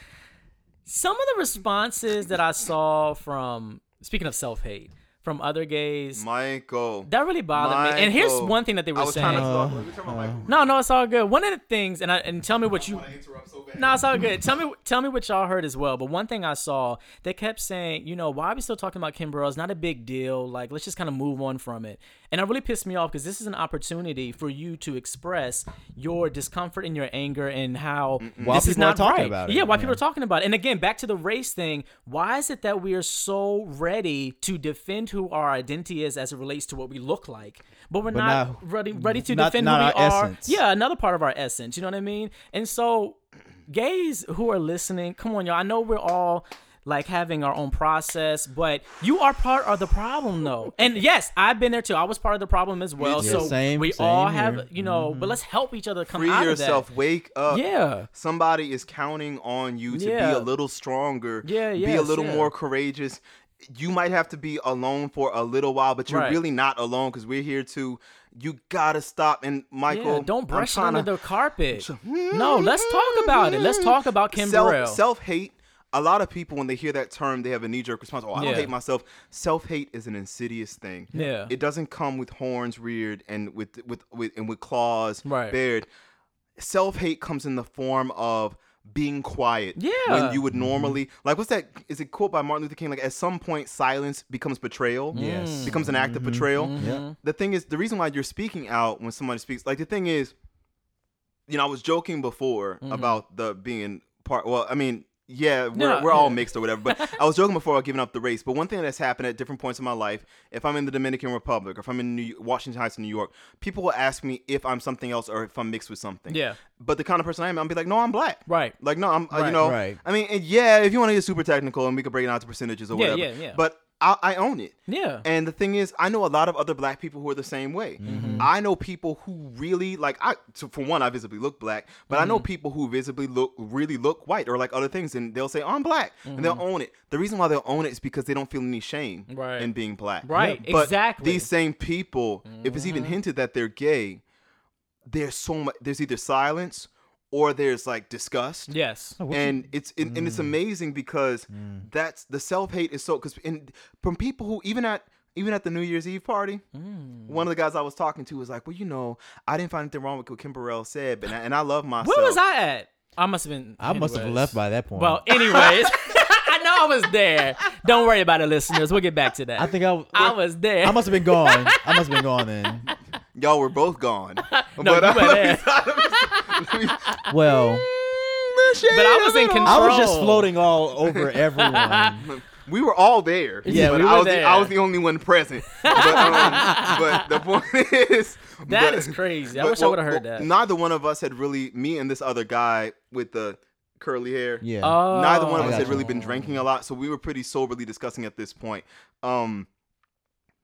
Some of the responses that I saw from speaking of self hate from other gays, Michael that really bothered me. And here's one thing that they were was trying to saying. Uh, talk. Let me turn my uh. No, no, it's all good. One of the things, and I, and tell me what you. I so. No, it's all good. Tell me, tell me what y'all heard as well. But one thing I saw, they kept saying, you know, why are we still talking about Kim Burrell? It's not a big deal. Like, let's just kind of move on from it. And it really pissed me off because this is an opportunity for you to express your discomfort and your anger and how While this is people are not talking right. about it, Yeah, why yeah. people are talking about it. And again, back to the race thing. Why is it that we are so ready to defend who our identity is as it relates to what we look like, but we're But not not- ready ready to not- defend not who we our are? essence. Yeah, another part of our essence. You know what I mean? And so, gays who are listening, come on, y'all. I know we're all like having our own process, but you are part of the problem, though. And yes, I've been there too. I was part of the problem as well. too. So Yeah, same- we same all here. have, you know, but mm-hmm. let's help each other come Free out yourself. of Wake up. Yeah. Somebody is counting on you to be a little stronger. Yeah, Be a little yeah. more courageous. You might have to be alone for a little while, but you're Right. really not alone because we're here to. You gotta stop. And Michael, Yeah, don't brush it under to- the carpet. No, let's talk about it. Let's talk about Kim Burrell. self self hate. A lot of people, when they hear that term, they have a knee jerk response. Oh, I Yeah. don't hate myself. Self hate is an insidious thing. Yeah. it doesn't come with horns reared and with with, with and with claws Right. bared. Self hate comes in the form of being quiet. Yeah. When you would mm-hmm. normally like what's that is it quote by Martin Luther King? Like at some point silence becomes betrayal. Yes. Mm. Becomes an act of mm-hmm. betrayal. Mm-hmm. Yeah. The thing is the reason why you're speaking out when somebody speaks like the thing is you know, I was joking before about the being part well, I mean yeah, we're, No, we're all mixed or whatever. But I was joking before about giving up the race. But one thing that's happened at different points in my life, if I'm in the Dominican Republic or if I'm in New, Washington Heights, in New York, people will ask me if I'm something else or if I'm mixed with something. Yeah. But the kind of person I am, I'll be like, no, I'm black. Right. Like, no, I'm, uh, you Right. know, Right. I mean, and yeah, if you want to get super technical and we could break it down to percentages or Yeah, whatever. yeah, yeah. But I, I own it. Yeah. And the thing is, I know a lot of other black people who are the same way. Mm-hmm. I know people who really like I. So for one, I visibly look black, but I Mm-hmm. know people who visibly look really look white or like other things, and they'll say, oh, "I'm black," and they'll own it. The reason why they'll own it is because they don't feel any shame Mm-hmm. Right. in being black. Right, But exactly. Mm-hmm. These same people, if it's even hinted that they're gay, there's so much. There's either silence or there's like disgust Yes. what you- and it's and, and it's amazing because that's the self hate is so because from people who even at even at the New Year's Eve party, one of the guys I was talking to was like, "Well, you know, I didn't find anything wrong with what Kim Burrell said, but and I love myself." Where was I at? I must have been. I must have left by that point. Well, anyways, I know I was there. Don't worry about it, listeners. We'll get back to that. I think I was there. I must have been gone. I must have been gone then. Y'all were both gone. No, you uh, were there. Let me- Well, but I was in control. I was just floating all over everyone. we were all there. Yeah, but we I were was The, I was the only one present. But, um, but the point is, That but- is crazy. I but- wish I would have heard well, that. Neither one of us had really. Me and this other guy with the curly hair. Yeah. Oh, neither one of I us got had you. really been drinking a lot, so we were pretty soberly discussing at this point. Um,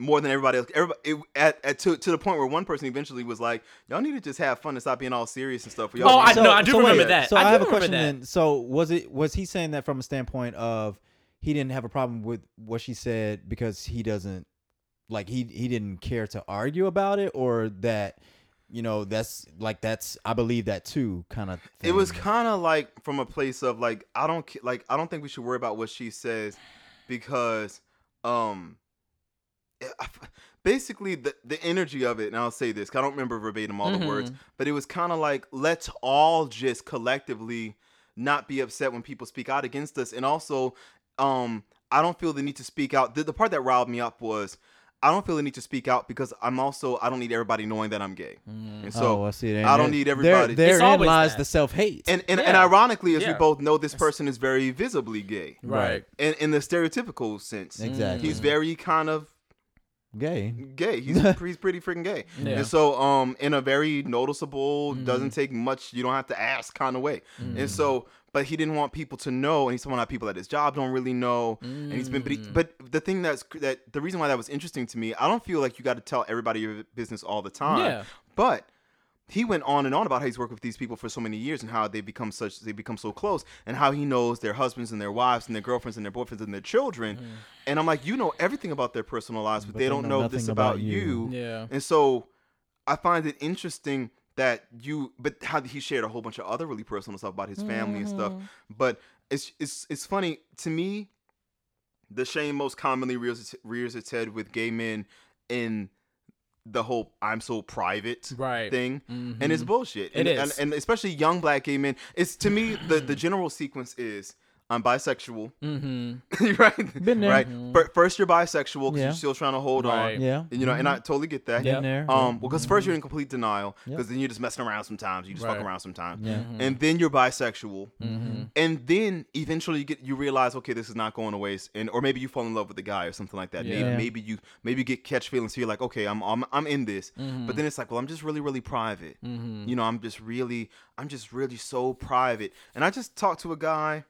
more than everybody else. Everybody it, at, at to, to the point where one person eventually was like, "Y'all need to just have fun and stop being all serious and stuff." Y'all Oh, I being- know. I do remember wait, that. So I I, have a question that. then. So was it was he saying that from a standpoint of he didn't have a problem with what she said because he doesn't like he he didn't care to argue about it or that you know that's like that's I believe that too kind of It was kind of like from a place of like I don't like I don't think we should worry about what she says because um it- I f- basically the the energy of it and I'll say this I don't remember verbatim all the words but it was kind of like let's all just collectively not be upset when people speak out against us and also um I don't feel the need to speak out. The, the part that riled me up was I don't feel the need to speak out because I'm also I don't need everybody knowing that I'm gay, and so oh, I see. I don't need everybody. There, It's therein always lies that. the self hate. and and, and ironically, as we both know, this person is very visibly gay, Right. in in the stereotypical sense. Exactly. He's very kind of gay. gay. He's he's pretty freaking gay. Yeah. And so um in a very noticeable, mm. doesn't take much, you don't have to ask kind of way. And mm. so but he didn't want people to know, and he's someone that people at his job don't really know. And he's been, but, he, mm. but the thing that's that the reason why that was interesting to me, I don't feel like you got to tell everybody your business all the time. Yeah. But he went on and on about how he's worked with these people for so many years and how they become such they become so close and how he knows their husbands and their wives and their girlfriends and their boyfriends and their children. Mm-hmm. And I'm like, you know everything about their personal lives, but, But they they don't know know this about, about you. you. Yeah. And so I find it interesting that you but how he shared a whole bunch of other really personal stuff about his family and stuff. Mm-hmm. But it's it's it's funny to me the shame most commonly rears its, rears its head with gay men in the whole I'm so private Right. thing, Mhm. and it's bullshit. It and, is. and, and especially young black gay men. It's to me the the general sequence is I'm bisexual, Mm-hmm. right? Been there. Right. Fir- First, you're bisexual because Yeah. you're still trying to hold Right. on. Yeah. And, you know, and I totally get that. Yeah. Been there. Um, well, because first you're in complete denial, Yep. because then you're just messing around sometimes. You just fuck around sometimes, Yeah. and then you're bisexual, Mm-hmm. and then eventually you get you realize, okay, this is not going to waste, and or maybe you fall in love with the guy or something like that. Yeah. Maybe, maybe you maybe you get catch feelings. So you're like, okay, I'm I'm, I'm in this, Mm-hmm. but then it's like, well, I'm just really really private. You know, I'm just really I'm just really so private. And I just talked to a guy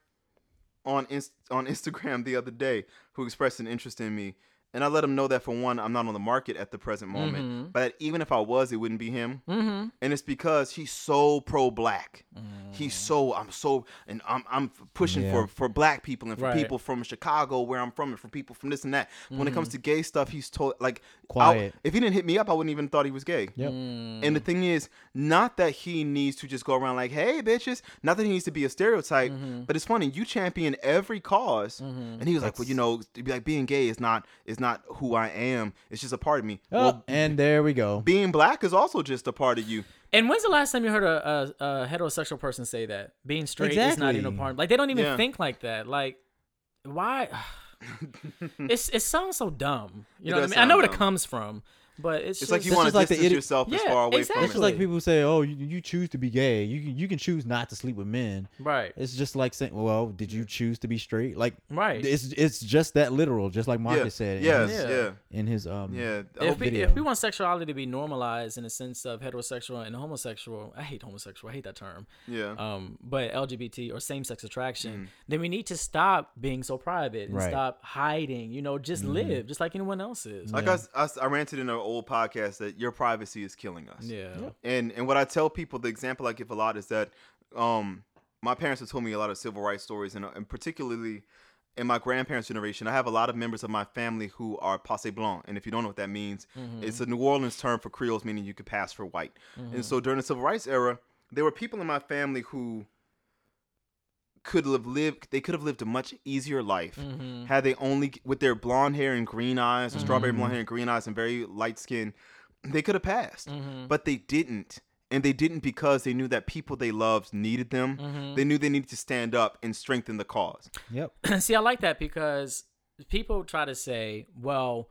on Inst- on Instagram the other day who expressed an interest in me. And I let him know that for one, I'm not on the market at the present moment. Mm-hmm. But even if I was, it wouldn't be him. Mm-hmm. And it's because he's so pro black. He's so I'm so and I'm I'm pushing Yeah. for for black people and for Right. people from Chicago where I'm from and for people from this and that. When it comes to gay stuff, he's told like I- Quiet. if he didn't hit me up, I wouldn't even thought he was gay. Yep. And the thing is, not that he needs to just go around like, "Hey, bitches." Not that he needs to be a stereotype, but it's funny. You champion every because and he was like, "Well, you know, be like being gay is not is not who I am. It's just a part of me." Oh, Well, and there we go. being black is also just a part of you. And when's the last time you heard a, a, a heterosexual person say that being straight is not even a Exactly. part? Like they don't even Yeah. think like that. Like why? it's it sounds so dumb. You know what I mean? I know sound where it comes from, but it's, It's like you want to like the distance idiot- yourself as far away from It's exactly. just like people say, "Oh, you, you choose to be gay. You can you can choose not to sleep with men." right, It's just like saying, "Well, did you choose to be straight?" Like, right. it's it's just that literal, just like from. Yeah, Marcus said. in yes, his- yeah, Yeah. in his um. yeah. If we, video. if we want sexuality to be normalized in the sense of heterosexual and homosexual, I hate homosexual. I hate that term. yeah. Um, but LGBT or same-sex attraction, Mm. then we need to stop being so private and Right. stop hiding. You know, just Mm-hmm. live just like anyone else is. Like I I ranted in an old podcast that your privacy is killing us. yeah. And and what I tell people, the example I give a lot is that um, my parents have told me a lot of civil rights stories, and, and particularly in my grandparents' generation, I have a lot of members of my family who are passe blanc. And if you don't know what that means, it's a New Orleans term for Creoles, meaning you could pass for white. And so during the civil rights era, there were people in my family who could have lived they could have lived a much easier life Mm-hmm. had they only with their blonde hair and green eyes or strawberry blonde hair and green eyes and very light skin they could have passed Mm-hmm. but they didn't and they didn't because they knew that people they loved needed them Mm-hmm. they knew they needed to stand up and strengthen the cause Yep. See, I like that because people try to say, well,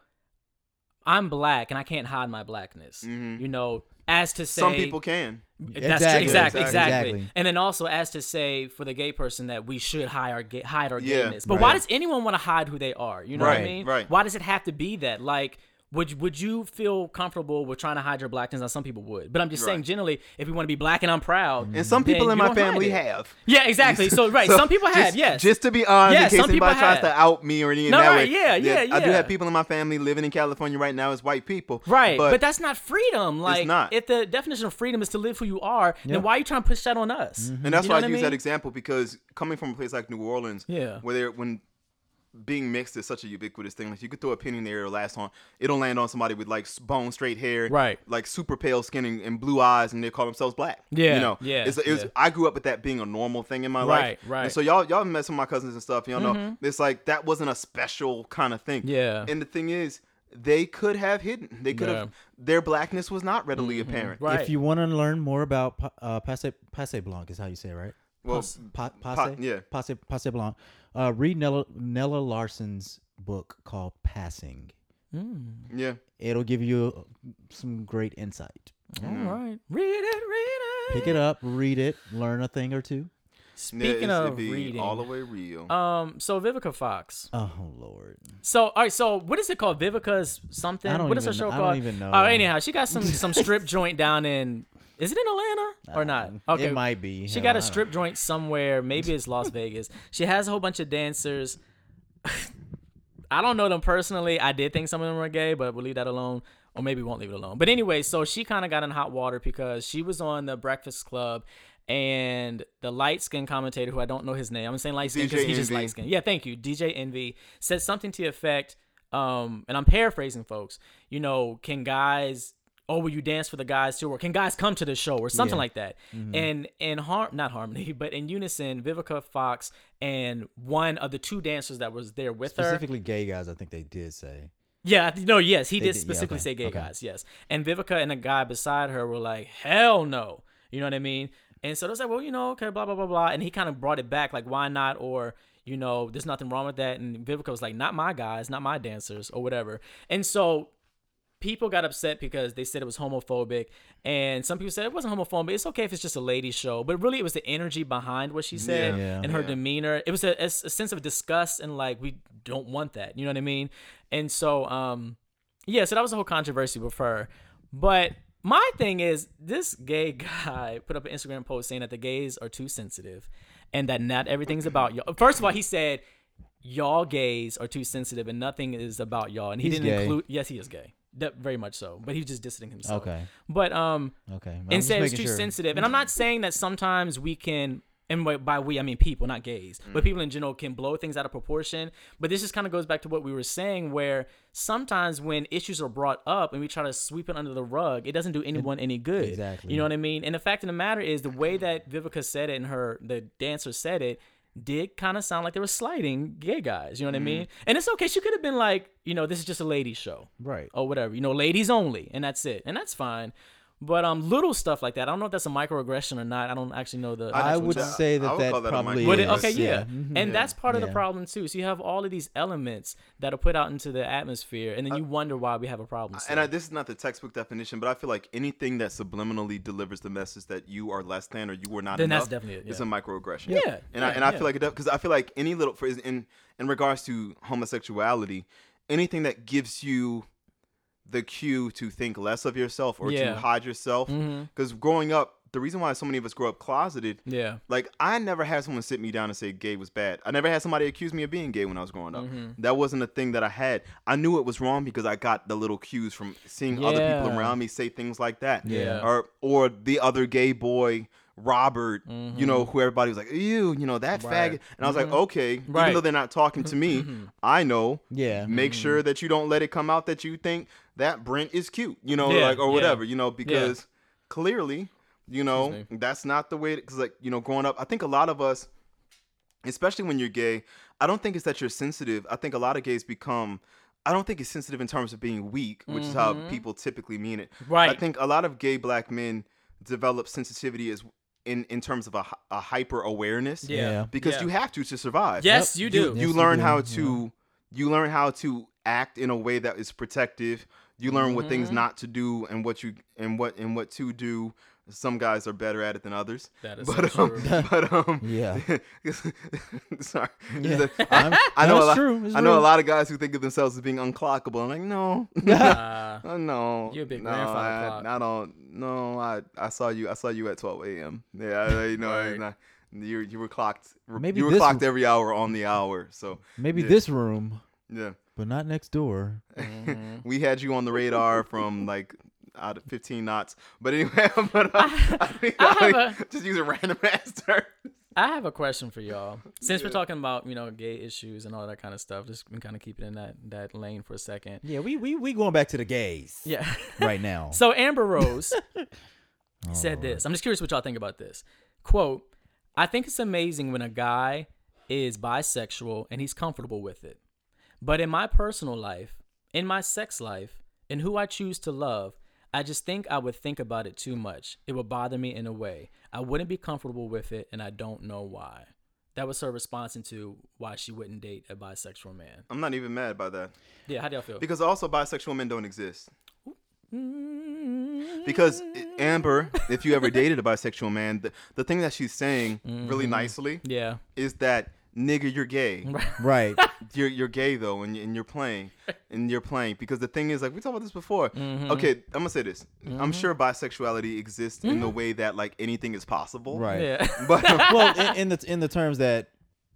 I'm black and I can't hide my blackness. Mm-hmm. You know, as to say some people can That's Exactly, exactly, exactly, exactly. exactly, And then also as to say for the gay person that we should hide our ga- hide our Yeah, gayness. But right. why does anyone want to hide who they are? You know what I mean? right. Why does it have to be that? Like, would would you feel comfortable with trying to hide your blackness? Now, some people would, but I'm just saying generally, if you want to be black and I'm proud, and some people in my family have Yeah, exactly. So right, So, some people have. just, yes. Just to be honest, in case anybody tries have. to out me or anything No, that right, way. yeah, yeah, yeah. I do have people in my family living in California right now as white people. Right, but, But, that's not freedom. Like, not. if the definition of freedom is to live who you are, Yeah. then why are you trying to push that on us? and that's You why I what use mean? that example because coming from a place like New Orleans, Yeah. where they're when being mixed is such a ubiquitous thing. Like you could throw a pin in there, it'll last on. It'll land on somebody with like bone straight hair, Right. Like super pale skin and, and blue eyes, and they call themselves black. Yeah, you know, yeah, It's, it was, yeah. I grew up with that being a normal thing in my Right, life, right. Mm-hmm. And so y'all y'all met some of my cousins and stuff. Y'all know it's like that wasn't a special kind of thing. Yeah. And the thing is. They could have hidden. They could Yeah. have. Their blackness was not readily apparent. Right. If you want to learn more about uh, passe passe blanc is how you say it, right? Well, Pas- pa- pa- passe, yeah. passe, passe blanc. Uh, read Nella, Nella Larsen's book called Passing. Mm. yeah. It'll give you uh, some great insight. All right. Read it, read it. Pick it up, read it, learn a thing or two. Speaking yeah, of reading, all the way real. um, so Vivica Fox. Oh Lord, So, all right. So, what is it called? Vivica's something. I don't What is her show I called? I don't even know. Oh, anyhow, she got some some strip joint down in. Is it in Atlanta or not? Okay, it might be. She got a strip joint somewhere. Maybe it's Las Vegas. She has a whole bunch of dancers. I don't know them personally. I did think some of them were gay, but we'll leave that alone. Or maybe we won't leave it alone. But anyway, so she kind of got in hot water because she was on the Breakfast Club and the light skinned commentator, who I don't know his name, I'm saying light skinned because DJ he's just Envy. light skinned. Yeah, thank you. DJ Envy said something to the effect, um, and I'm paraphrasing, folks. You know, can guys oh, will you dance for the guys too, or can guys come to the show, or something Yeah. like that. Mm-hmm. And in har not harmony, but in unison, Vivica Fox and one of the two dancers that was there with her. Specifically, gay guys. I think they did say. Yeah, no, yes, he did did- yeah, specifically okay, say gay okay. guys, yes. And Vivica and a guy beside her were like, hell no. You know what I mean? And so they was like, well, you know, okay, blah, blah, blah, blah. And he kind of brought it back, like, why not? Or, you know, there's nothing wrong with that. And Vivica was like, not my guys, not my dancers, or whatever. And so people got upset because they said it was homophobic. And some people said it wasn't homophobic. It's okay if it's just a ladies' show. But really, it was the energy behind what she said Yeah. and her Yeah. demeanor. It was a sense of disgust and like, we don't want that. You know what I mean? And so, um, yeah, so that was the whole controversy with her. But my thing is, this gay guy put up an Instagram post saying that the gays are too sensitive and that not everything's about y'all. First of all, he said, y'all gays are too sensitive and nothing is about y'all. And he He's didn't gay. include, yes, he is gay. That, very much so. But he's just dissing himself. Okay. But, um, Okay. I'm and said it's too sure. sensitive. And I'm not saying that sometimes we can, and by- by we I mean people, not gays, Mm. but people in general can blow things out of proportion. But this just kind of goes back to what we were saying, where sometimes when issues are brought up and we try to sweep it under the rug, it doesn't do anyone any good. exactly. You know what I mean? And the fact of the matter is, the way that Vivica said it and her the dancer said it did kind of sound like they were slighting gay guys. You know what I mm-hmm. mean? And it's okay. She could have been like, you know, this is just a ladies show Right. or whatever, you know, ladies only, and that's it, and that's fine. But um, little stuff like that, I don't know if that's a microaggression or not. I don't actually know the. I would term. say that would that that probably Would is. it? Okay, yeah, Mhm. and that's part of the problem too. So you have all of these elements that are put out into the atmosphere, and then you wonder why we have a problem. And I, this is not the textbook definition, but I feel like anything that subliminally delivers the message that you are less than or you were not Then enough that's definitely it, is yeah. a microaggression. Yeah, and I yeah, and I feel like it because I feel like any little for in in regards to homosexuality, anything that gives you the cue to think less of yourself or Yeah. to hide yourself, because growing up, the reason why so many of us grow up closeted yeah, like I never had someone sit me down and say gay was bad. I never had somebody accuse me of being gay when I was growing up. Mm-hmm. That wasn't a thing that I had. I knew it was wrong because I got the little cues from seeing other people around me say things like that. Yeah. Or or the other gay boy Robert, you know, who everybody was like, "Ew, you know that Mm-hmm. Right. faggot," and I was like, "Okay." Right. Mm-hmm. Even though they're not talking to me, I know. Yeah. Make sure that you don't let it come out that you think that Brent is cute, you know, Yeah, like or yeah. whatever, you know, because clearly, you know, that's not the way. Because like you know, growing up, I think a lot of us, especially when you're gay, I don't think it's that you're sensitive. I think a lot of gays become. I don't think it's sensitive in terms of being weak, which is how people typically mean it. Right. I Mm-hmm. Think a lot of gay black men develop sensitivity as in in terms of a, a hyper awareness. yeah, Yeah. Because Yeah. you have to to survive Yes, you do. you, Yes, you you learn do, how yeah. to you learn how to act in a way that is protective you learn what Mm-hmm. things not to do and what you and what and what to do some guys are better at it than others That is but so um, true. but um Yeah. sorry Yeah. I, I'm- I no, know a it's lot, true, it's I know a lot of guys who think of themselves as being unclockable. I'm like, no, Uh, Oh, no, You're a big no, grandfather I, clock. I don't. No, I I saw you. I saw you at 12 a.m. Yeah, I, you know, Right. it's not- you you were clocked. Maybe you were this- clocked every hour on the hour. So Maybe Yeah. this room, yeah, but not next door. Mm-hmm. we had you on the radar from like out of 15 knots. But anyway, but uh, I, think, I have I think- just use a random ass term. I have a question for y'all. Since we're talking about you know gay issues and all that kind of stuff, just kind of keep it in that that lane for a second. Yeah, we we we going back to the gays Yeah. right now. So Amber Rose said Oh. this. I'm just curious what y'all think about this. Quote, I think it's amazing when a guy is bisexual and he's comfortable with it. But in my personal life, in my sex life, in who I choose to love, I just think I would think about it too much. It would bother me in a way. I wouldn't be comfortable with it, and I don't know why. That was her response into why she wouldn't date a bisexual man. I'm not even mad by that Yeah, how do y'all feel? because also bisexual men don't exist. Mm-hmm. Because eh, Amber, if you ever dated a bisexual man, the, the thing that she's saying really mm-hmm. nicely yeah, is that nigga, you're gay. Right. You're you're gay though, and, you- and you're playing, and you're playing because the thing is like we talked about this before. Mm-hmm. Okay, I'm gonna say this. I'm mm-hmm. sure bisexuality exists in the mm-hmm. way that like anything is possible. Right. yeah, But well, in, in the in the terms that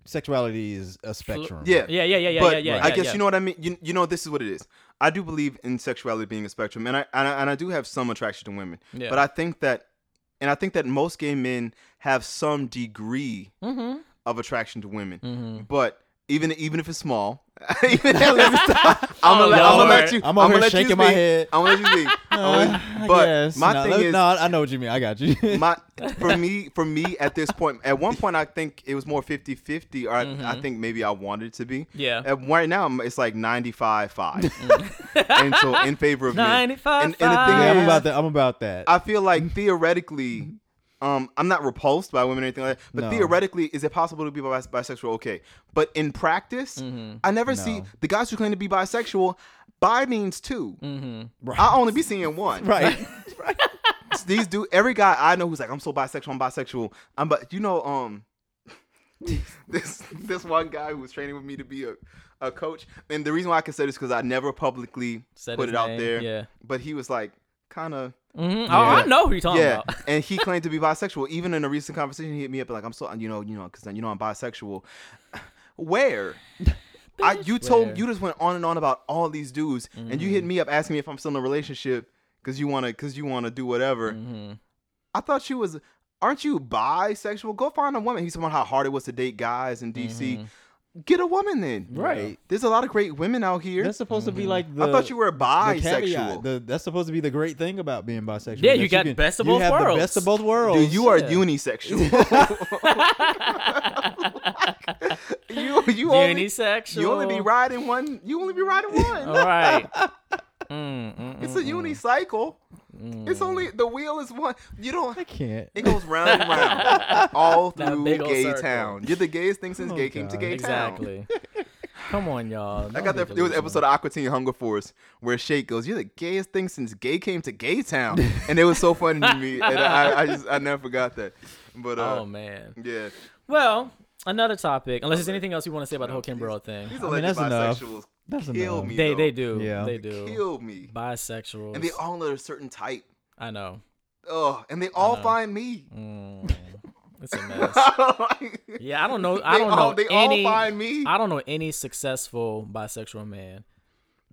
sexuality is a spectrum. yeah, yeah, yeah, yeah, yeah, but yeah, yeah. I guess yeah. you know what I mean. You, you know this is what it is. I do believe in sexuality being a spectrum, and I and I, and I do have some attraction to women. Yeah. But I think that, and I think that most gay men have some degree Mm-hmm. Of attraction to women. Mm-hmm. But even even if it's small, I'm gonna let, I'm gonna let you. I'm over here gonna let you shaking my head. I'm gonna let you speak. I'm gonna let Uh, but guess. my no, thing let- is, no, I know what you mean. I got you. my for me for me at this point at one point i think it was more 50-50 or I, I think maybe i wanted it to be Mm-hmm. Yeah. and right now it's like 95-5 and so in favor of men. 95 and, and the thing yeah, I'm about that. I'm about that. i feel like theoretically um, I'm not repulsed by women or anything like that, but No. theoretically, is it possible to be bis- bisexual? Okay, but in practice, I never see the guys who claim to be bisexual. Bi means 2 Mm-hmm. I only be seeing one. right. these do every guy I know who's like I'm so bisexual, I'm bisexual. I'm but you know um this this one guy who was training with me to be a, a coach, and the reason why I can say this because I never publicly Said put it out there. yeah. but he was like kind of Mm-hmm. Oh, I know who you're talking yeah, about. and he claimed to be bisexual. Even in a recent conversation, he hit me up like I'm so you know you know because you know I'm bisexual. Where? I you told Where? you just went on and on about all these dudes, and you hit Mm-hmm. me up asking me if I'm still in a relationship because you wanna because you wanna do whatever. Mm-hmm. I thought you was. Aren't you bisexual? Go find a woman. He's talking about how hard it was to date guys in DC. Mm-hmm. Get a woman then. Right. There's a lot of great women out here. That's supposed to Mm-hmm. be like the. I thought you were the bisexual. caveat. The, that's supposed to be the great thing about being bisexual. Yeah, that you got can- best of you both have worlds. The best of both worlds. Dude, you are Yeah. unisexual. you you only Unisexual. you only be riding one. You only be riding one. All right. Mm, mm, It's a unicycle. It's only the wheel is one. You don't. I can't. It goes round and round all through big gay circle. town. You're the gayest thing since Oh, gay came to God. gay town. exactly. Come on, y'all. I Don't got that. There was an episode of Aqua Teen Hunger Force where Shake goes, "You're the gayest thing since gay came to Gay Town," and it was so funny to me, and I, I just I never forgot that. But uh, Oh man. yeah, Well, another topic. Unless there's anything else you want to say about the whole Kim Burrell thing. these I mean, alleged that's enough. Bisexuals That's kill enough. me. They though. they do. Yeah. They do. kill me, Bisexuals. and they all are a certain type. I know. Oh, and they all find me. Mm, it's a mess. Like, Yeah, I don't know. I don't all, know They any. all find me. I don't know any successful bisexual man.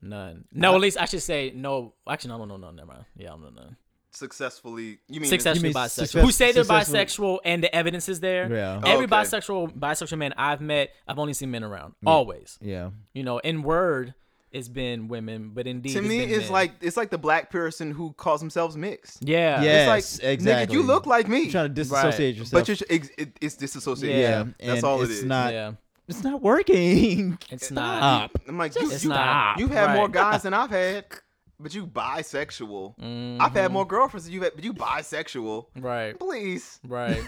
None. No, at least I should say no. Actually, no, no, no, no. Never mind. Yeah, I don't none. Successfully, you mean Successfully mean bisexual. success- Who say they're bisexual and the evidence is there. Yeah. Every Okay. bisexual bisexual man I've met, I've only seen men around. Always. Yeah. You know, in word, it's been women, but indeed, To it's me, been it's men. like it's like the black person who calls themselves mixed. yeah, Yeah. It's like Yes, exactly. nigga, you look like me, You're trying to disassociate yourself. but you're it's, it, it's disassociation. yeah, Yeah, that's and all it it's. Not. yeah. It's not working. It's Uh, not. I'm like, you, It's you, not. you've had more guys than I've had, but you bisexual. Mhm. I've had more girlfriends than you've had, but you bisexual. Right, Please, right.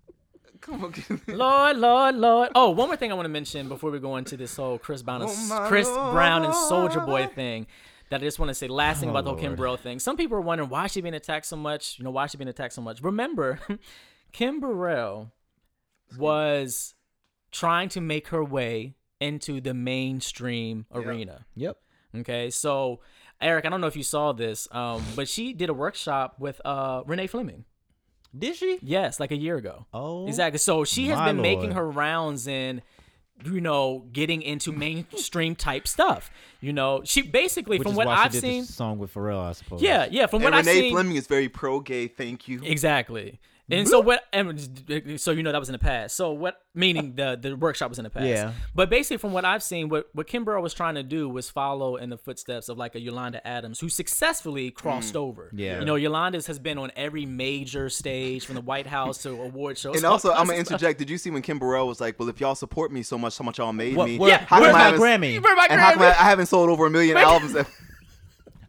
come on. Lord, Lord, Lord. Oh, one more thing I want to mention before we go into this whole Chris Brown and, Oh, my Chris Brown and Soulja Boy thing. That I just want to say last thing Oh, about the whole Kim Burrell thing. Some people are wondering why is she being attacked so much. You know, why is she being attacked so much? Remember, Kim Burrell was trying to make her way into the mainstream arena. Yep. Okay, so Eric, I don't know if you saw this, um, but she did a workshop with uh, Renee Fleming. Did she? Yes, like a year ago. Oh. Exactly. So she has my been making her rounds in, you know, getting into mainstream type stuff. You know, she basically, Which from is what why I've did seen, the song with Pharrell, I suppose. yeah, yeah, from And what I've Renee seen, Fleming is very pro gay. Thank you. exactly. And so what? And so you know that was in the past. So what? Meaning the the workshop was in the past. Yeah. But basically, from what I've seen, what what Kim Burrell was trying to do was follow in the footsteps of like a Yolanda Adams, who successfully crossed mm. over. Yeah. You know, Yolanda's has been on every major stage, from the White House to award shows. And all also, I'm gonna stuff. interject. Did you see when Kim Burrell was like, "Well, if y'all support me so much, how much y'all made What, me? where, Yeah, how where's come my Grammy? Where my and how come I, I haven't sold over a million albums?"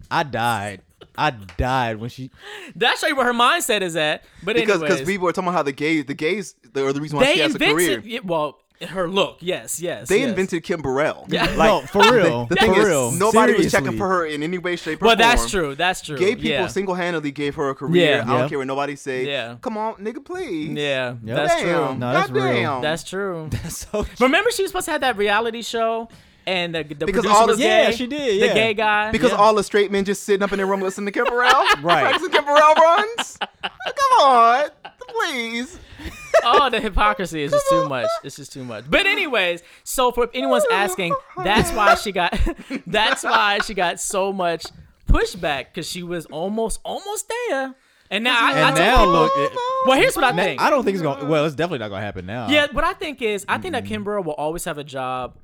I died. I died when she. That's show you where her mindset is at. But because because people are talking about how the gays the gays are the reason why she they has a career. invented. yeah, Well, her look. Yes, yes. They yes. invented Kim Burrell. Yeah. no, for real. The for thing real. is, nobody was checking for her in any way, shape, or Well, form. that's true. That's true. Gay people yeah. single-handedly gave her a career. Yeah. I don't Yeah. care what nobody say. Yeah. Come on, nigga, please. Yeah, Yep. that's Damn. true. No, that's real. Goddamn. That's true. That's so Remember, she was supposed to have that reality show, and the, the Because producer all was the- gay. Yeah, she did, The yeah. gay guy. because Yeah. all the straight men just sitting up in their room listening to Kim Burrell. Right. Practicing Kim Burrell runs. Come on, please. oh, the hypocrisy is just too much. It's just too much. But anyways, so for if anyone's asking, that's why she got that's why she got so much pushback because she was almost almost there. And now I, I and tell now people- look. It, well, here's what I think. I don't think it's gonna. Well, it's definitely not gonna happen now. yeah, what I think is I think that Kim Burrell will always have a job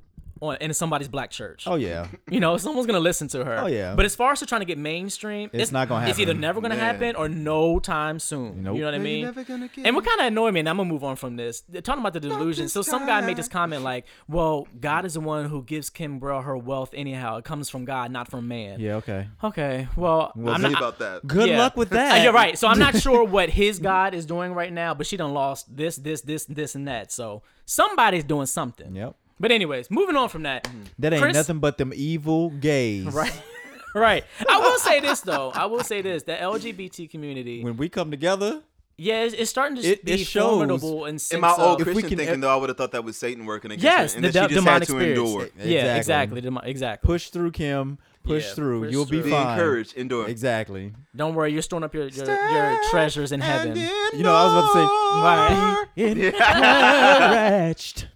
on in somebody's black church. Oh yeah. You know, someone's gonna listen to her. Oh, yeah. But as far as her trying to get mainstream, It's not gonna happen. It's either never gonna Yeah. happen or no time soon. Nope. You know what I No, you're mean? never gonna get And what kind of annoyed me, and I'm gonna move on from this. They're talking about the delusion. So some guy made this comment like, "Well, God is the one who gives Kim Burrell her wealth anyhow. It comes from God, not from man." Yeah. Okay. Okay. Well, We'll I'm See not. about that. Good yeah. luck with Uh, that. you're right. So I'm not sure what his God is doing right now, but she done lost this, this, this, this, and that. So somebody's doing something. Yep. But anyways, moving on from that. Mm-hmm. That ain't Chris- nothing but them evil gays. Right. right. I will say this though. I will say this: the LGBT community, When we come together, yeah, it's, it's starting to It- be it shows- formidable in, In my old of- Christian can thinking, though, I would have thought that was Satan working against Yes, her, and the that de- she just had demonic to spirits. endure. Yeah, Exactly. exactly. Demo- exactly. push through, Kim. Push Yeah, through. push You'll be through. Be fine. encouraged, endure. Exactly. Don't worry, you're storing up your your, your treasures in heaven. You know, I was about to say, Right. encouraged.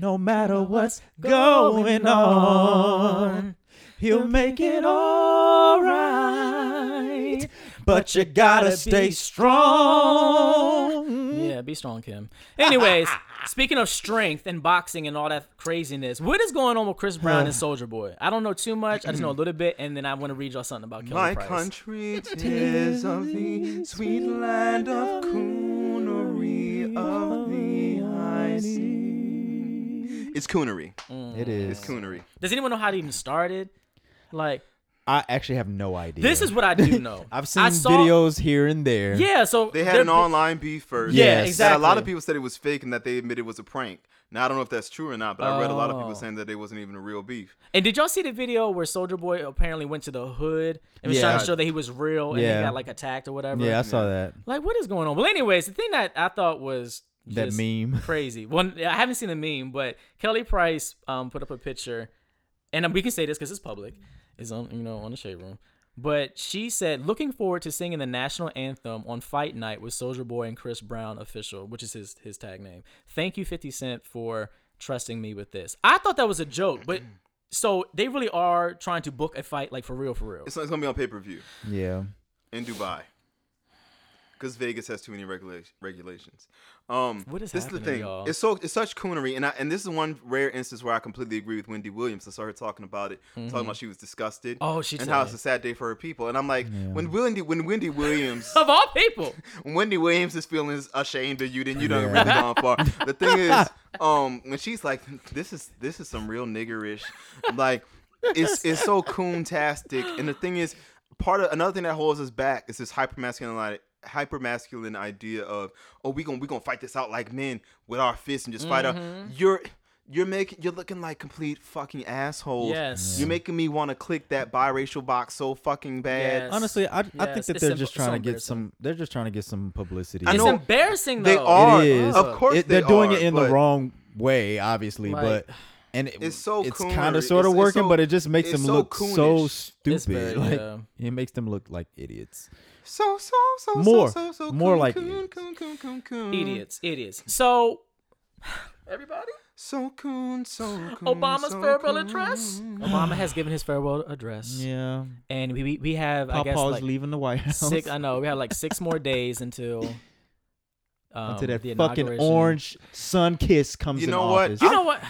No matter what's going on, he'll make it all right. But you gotta stay strong. Yeah, be strong, Kim. Anyways, speaking of strength and boxing and all that craziness, what is going on with Chris Brown and Soulja Boy? I don't know too much. I just know a little bit, and then I want to read y'all something about Kelly My Price. country, tis of thee, sweet land of coonery of the high sea. It's coonery. It mm. is. It's coonery. Does anyone know how it even started? Like, I actually have no idea. this is what I do know. I've seen saw- videos here and there. Yeah, so They had an online beef first. Yeah, Yes. exactly. And a lot of people said it was fake and that they admitted it was a prank. Now I don't know if that's true or not, but I read a lot of Oh. people saying that it wasn't even a real beef. And did y'all see the video where Soulja Boy apparently went to the hood and was Yeah. trying to show that he was real and Yeah. he got like attacked or whatever? Yeah, I saw that. Like, what is going on? Well, anyways, the thing that I thought was That meme. crazy. Well, I haven't seen the meme, but Kelly Price um, put up a picture, and we can say this because it's public. It's on you know on the shade room. But she said, looking forward to singing the national anthem on Fight Night with Soulja Boy and Chris Brown official, which is his his tag name. Thank you, 50 Cent, for trusting me with this. I thought that was a joke, but so they really are trying to book a fight like for real, for real. It's, it's gonna be on pay per view Yeah. in Dubai. Because Vegas has too many regula- regulations. Um, What is this is the thing. y'all? It's so it's such coonery, and I, and this is one rare instance where I completely agree with Wendy Williams. I saw her talking about it, talking about she was disgusted. Oh, she and how it. it's a sad day for her people. And I'm like, when Wendy when Wendy Williams Of all people, when Wendy Williams is feeling ashamed of you, then you done Yeah. really gone far. The thing is, um, when she's like, "This is this is some real niggerish," like it's it's so coon-tastic. And the thing is, part of another thing that holds us back is this hyper masculine hyper masculine idea of, "Oh, we gonna we gonna fight this out like men with our fists and just fight out." Mm-hmm. You're you're making you're looking like complete fucking assholes. Yes. You're making me want to click that biracial box so fucking bad. Yes. Honestly, I, I think that it's they're sim- just so trying to get some. They're just trying to get some publicity. I it's know- embarrassing though. They are. It is. Of course It- they they're doing are, it in the wrong way, obviously, Like- but and it, It's so it's kind of sort of It's- it's working, so- but it just makes them so look so stupid. It's very- like yeah. it makes them look like idiots. So so so More. so so so More coon, like coon, idiots. coon, coon, coon, coon. idiots, idiots. So, everybody, So coon, so coon. Obama's so farewell coon. address. Obama has given his farewell address, Yeah, and we we, we have I guess Papa's like leaving the White House six. I know we have like six more days until um, until that the fucking orange sun kiss comes in. You in know what? office. You know what?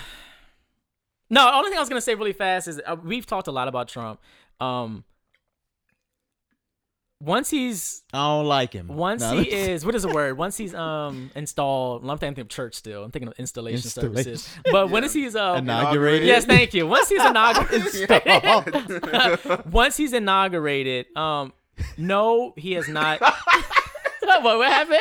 No, the only thing I was gonna say really fast is uh, we've talked a lot about Trump. Um, once he's I don't like him. once No, he is what is the word? Once he's um installed. well, I'm thinking of church still. I'm thinking of installation, Installation. services. But when is he's uh inaugurated. Yes, thank you. Once he's inaugurated, once he's inaugurated, um, no, he has not. what, what happened?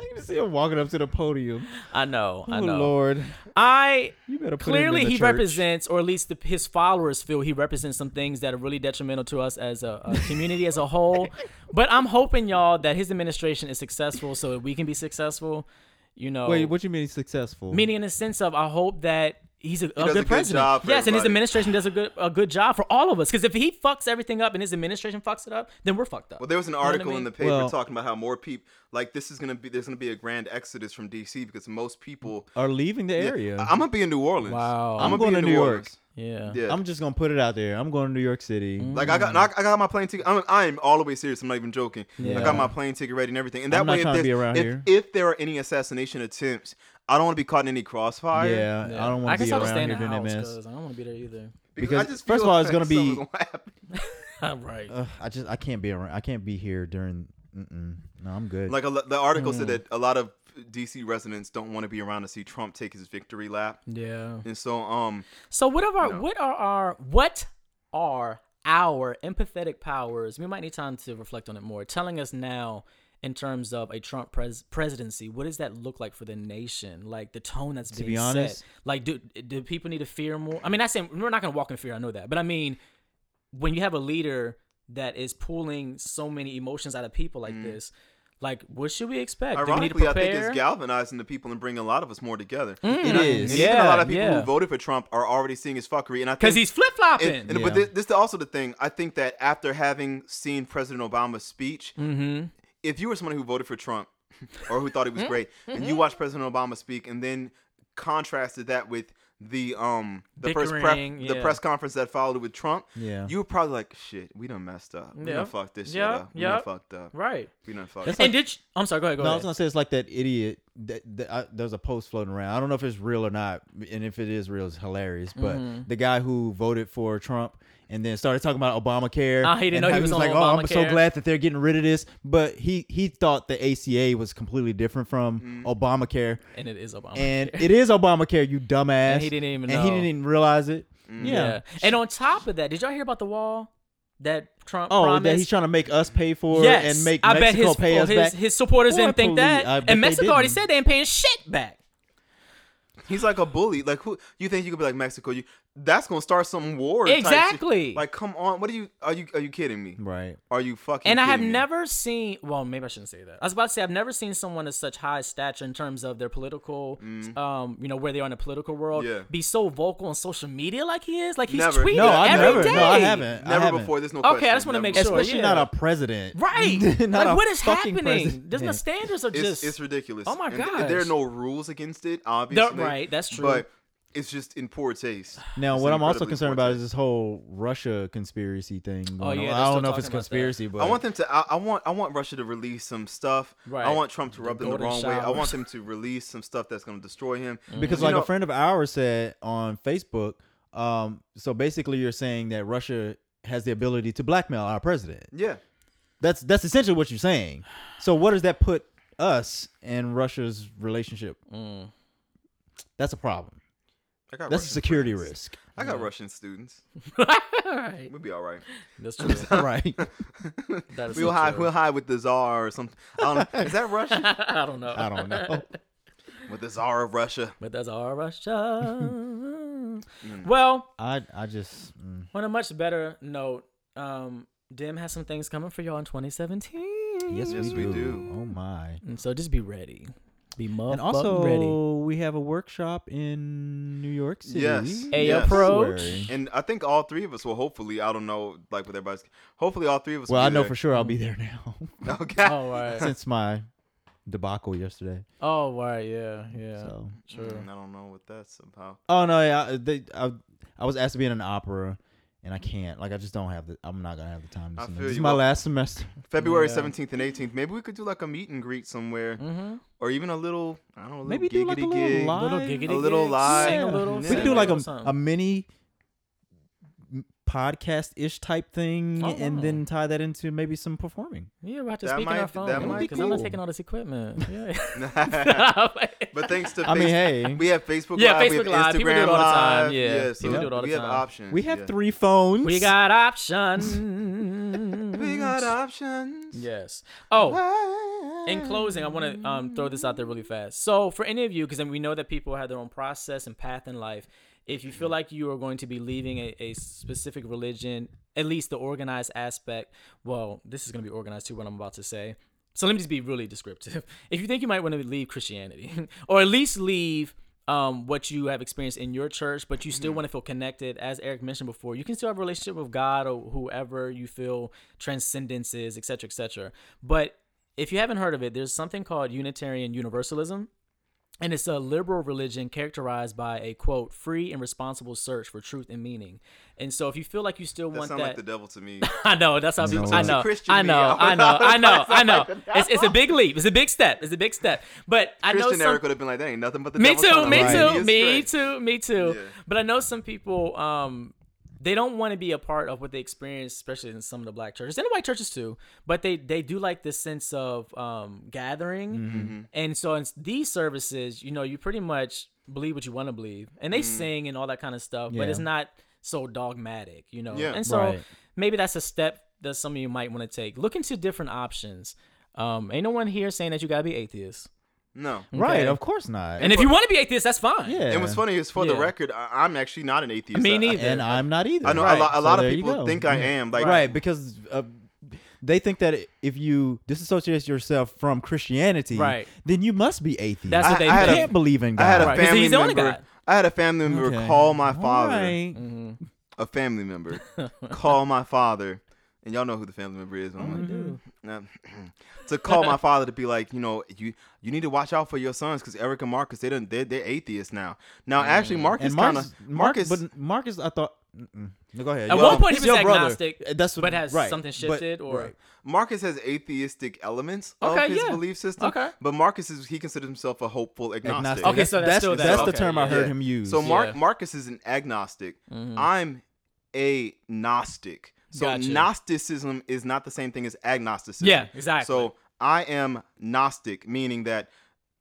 I can see him walking up to the podium. I know, I oh know. Lord, I you better put clearly him in the he church. represents, or at least the, his followers feel he represents some things that are really detrimental to us as a, a community as a whole. But I'm hoping y'all that his administration is successful so that we can be successful. You know, Wait, what you mean successful? meaning in the sense of I hope that he's a, a does a good good president. job for yes, and his administration does a good a good job for all of us. Because if he fucks everything up and his administration fucks it up, then we're fucked up. Well, there was an what I article in the paper Well- talking about how more people like this is gonna be there's gonna be a grand exodus from DC because most people are leaving the area. I- I'm gonna be in New Orleans. Wow. I'm, I'm gonna going be to in New New York. Orleans. yeah. Yeah. I'm just gonna put it out there. I'm going to New York City. Mm. like I got, I got my plane ticket. I'm, I'm all the way serious. I'm not even joking. I got my plane ticket ready and everything. And that I'm not way, if, to be around if, here. if there are any assassination attempts, I don't want to be caught in any crossfire. yeah, Yeah. I don't want to be I'll around stay in here the during house mess. 'cause I don't want to be there either. Because I just first of feel all, it's like gonna be- something's gonna happen. right. Ugh, I just I can't be around. I can't be here during. Mm-mm. No, I'm good. Like a, lo- the article said Mm. that a lot of DC residents don't want to be around to see Trump take his victory lap. yeah. And so, um, So what are our No. what are our what are our empathetic powers? We might need time to reflect on it more. Telling us now in terms of a Trump pres- presidency, what does that look like for the nation? Like the tone that's To being be honest- set. Like do do people need to fear more? I mean, I saying we're not gonna walk in fear. I know that, but I mean, when you have a leader that is pulling so many emotions out of people like this, like what should we expect? do we need to ironically, I think it's galvanizing the people and bringing a lot of us more together. Mm, It is. And even a lot of people yeah. who voted for Trump are already seeing his fuckery. And I because he's flip flopping. And, and- Yeah. But this, this is also the thing. I think that after having seen President Obama's speech, mm-hmm. If you were someone who voted for Trump or who thought he was great, and Mm-hmm. you watched President Obama speak, and then contrasted that with the um the first prep, Bickering, the press conference that followed with Trump, yeah. you were probably like, "Shit, we done messed up. We Yep. done fucked this Yep, shit up. We yep. done fucked up. Right. We done fucked That's up." And did you, I'm sorry. Go ahead. Go no, I was gonna say it's like that idiot. That, that I, there's a post floating around. I don't know if it's real or not, and if it is real, it's hilarious. But Mm-hmm. the guy who voted for Trump and then started talking about Obamacare. Ah, he didn't know he how was on like, "Oh, I'm so glad that they're getting rid of this." But he he thought the ACA was completely different from Mm-hmm. Obamacare, and it is Obamacare, and it is Obamacare. You dumbass. And he didn't even And he didn't even realize it. Mm. Yeah. yeah. And on top of that, did y'all hear about the wall that Trump Oh, promised? that he's trying to make us pay for yes. and make I bet Mexico his, pay us his, back. his supporters Boy, didn't think that. I And Mexico already said they ain't paying shit back. He's like a bully. Like who you think you could be like Mexico? You that's gonna start some war. type shit. Exactly. Like come on, what are you? Are you? Are you kidding me? right. Are you fucking? And I have me? never seen. Well, maybe I shouldn't say that. I was about to say I've never seen someone of such high stature in terms of their political, um, you know, where they are in the political world, Yeah. be so vocal on social media like he is. Like he's Never. tweeting No, I every never. day. No, I haven't. I Never haven't. before. There's no. Okay, I just wanna make sure. Especially yeah. not a president. Right. not like a what is fucking happening? There's no president. standards are just it's ridiculous. Oh my god. th- there are no rules against it, obviously. right, that's true. But it's just in poor taste. Now, It's what I'm also concerned poor about is this whole Russia conspiracy thing. Oh, yeah, I don't know if it's talking about conspiracy, but I want them to. I, I want. I want Russia to release some stuff. Right. I want Trump to The rub them the golden wrong way. I want them to release some stuff that's going to destroy him. because You like know- a friend of ours said on Facebook. Um, so basically, you're saying that Russia has the ability to blackmail our president. Yeah. That's that's essentially what you're saying. So what does that put us and Russia's relationship? Mm. That's a problem. I got That's a security friends. risk. I got Russian students. right. We'll be all right. That's true. right. That is We'll so hide. true. We'll hide with the czar or something. I don't know. Is that Russian? I don't know. I don't know. with the czar of Russia. But that's our Russia. well, I I just mm. on a much better note, um, DEM has some things coming for y'all in 2017. yes, Yes, we, we do. do. Oh my. And so just be ready. Be motherfucking And also, ready. we have a workshop in New York City. Yes. A Yes. approach. And I think all three of us will hopefully. I don't know, like with everybody's. Hopefully, all three of us. Well, will I be know there. for sure I'll be there now Okay. Oh, right. since my debacle yesterday. oh, right. Yeah. Yeah. So. True. Mm, I don't know what that's about. Oh no, yeah, they, I, I was asked to be in an opera, and I can't. Like, I just don't have the. I'm not gonna have the time. To I submit. feel This is my Well- last semester. February Yeah. 17th and 18th. Maybe we could do like a meet and greet somewhere, Mm-hmm. or even a little. I don't know. A little Maybe do like a little gig. live, Little giggity A little live. Sing a Yeah. little. We could do like a, a mini m- podcast ish type thing, Oh, and wow. then tie that into maybe some performing. Yeah, we'll have to That speak in our phone. that yeah, might because I'm not taking all this equipment. Yeah. but thanks to I mean, hey, we have Facebook Yeah, Live, we Facebook have Live. Instagram People do it all the time. Live. Yeah, so people do it all the we have options. we have yeah. three phones. we got options. We got options. Yes. Oh, in closing, I want to um, throw this out there really fast. So, for any of you, because then we know that people have their own process and path in life, if you feel like you are going to be leaving a, a specific religion, at least the organized aspect, well, this is going to be organized too, what I'm about to say. So, let me just be really descriptive. If you think you might want to leave Christianity, or at least leave um, what you have experienced in your church, but you still want to feel connected, as Eric mentioned before, you can still have a relationship with God or whoever you feel transcendence is, etc., etc. But if you haven't heard of it, there's something called Unitarian Universalism. And it's a liberal religion characterized by a quote, free and responsible search for truth and meaning. And so if you feel like you still That want sounds that like the devil to me. I know that's how No. people. It's I a know. Christian I know. I I know. I know. I know. It's, it's a big leap. It's a big step. It's a big step. But I know Christian some. Eric would have been like, that ain't nothing but the Me devil too. trying to Me lead Right. too. you Me too. Me too. But I know some people. Um, they don't want to be a part of what they experience, especially in some of the black churches and the white churches too. But they they do like this sense of um gathering, Mm-hmm. and so in these services, you know, you pretty much believe what you want to believe, and they Mm. sing and all that kind of stuff. But it's not so dogmatic, you know. Yeah. And so Right. maybe that's a step that some of you might want to take. Look into different options. Um, ain't no one here saying that you gotta be atheist. No. Right, of course not. And if you want to be atheist, that's fine. yeah, And what's funny is, for the Yeah. record, I, I'm actually not an atheist. Me I- I- neither. and I'm not either. I know Right. a lot, a So lot there of you people go. think I am. Like, right, because uh, they think that if you disassociate yourself from Christianity, Right. then you must be atheist. That's what I- they I had you a- think. can't believe in God. I had a Right, 'cause family he's the only member. God. I had a family member Okay. call my father. right. Mhm. A family member call my father, and y'all know who the family member is. I'm I like, do. Nah. to call my father to be like, you know, you you need to watch out for your sons because Eric and Marcus they don't they're, they're atheists now. Now actually Marcus kind of Marcus, Marcus. but Marcus, I thought. No, go ahead. At Well, one point he was your brother. agnostic, Uh, That's what, but has right. something But- shifted or right. Marcus has atheistic elements Okay, of his yeah. belief system. Okay. But Marcus is he considers himself a hopeful agnostic. Agnostic. Okay, That's- so that's that's, still that. that's the Okay, term I heard Yeah. him use. So Mark Yeah. Mm-hmm. Marcus is an agnostic. I'm a gnostic. So Gotcha. Gnosticism is not the same thing as agnosticism. Yeah, exactly. So I am Gnostic, meaning that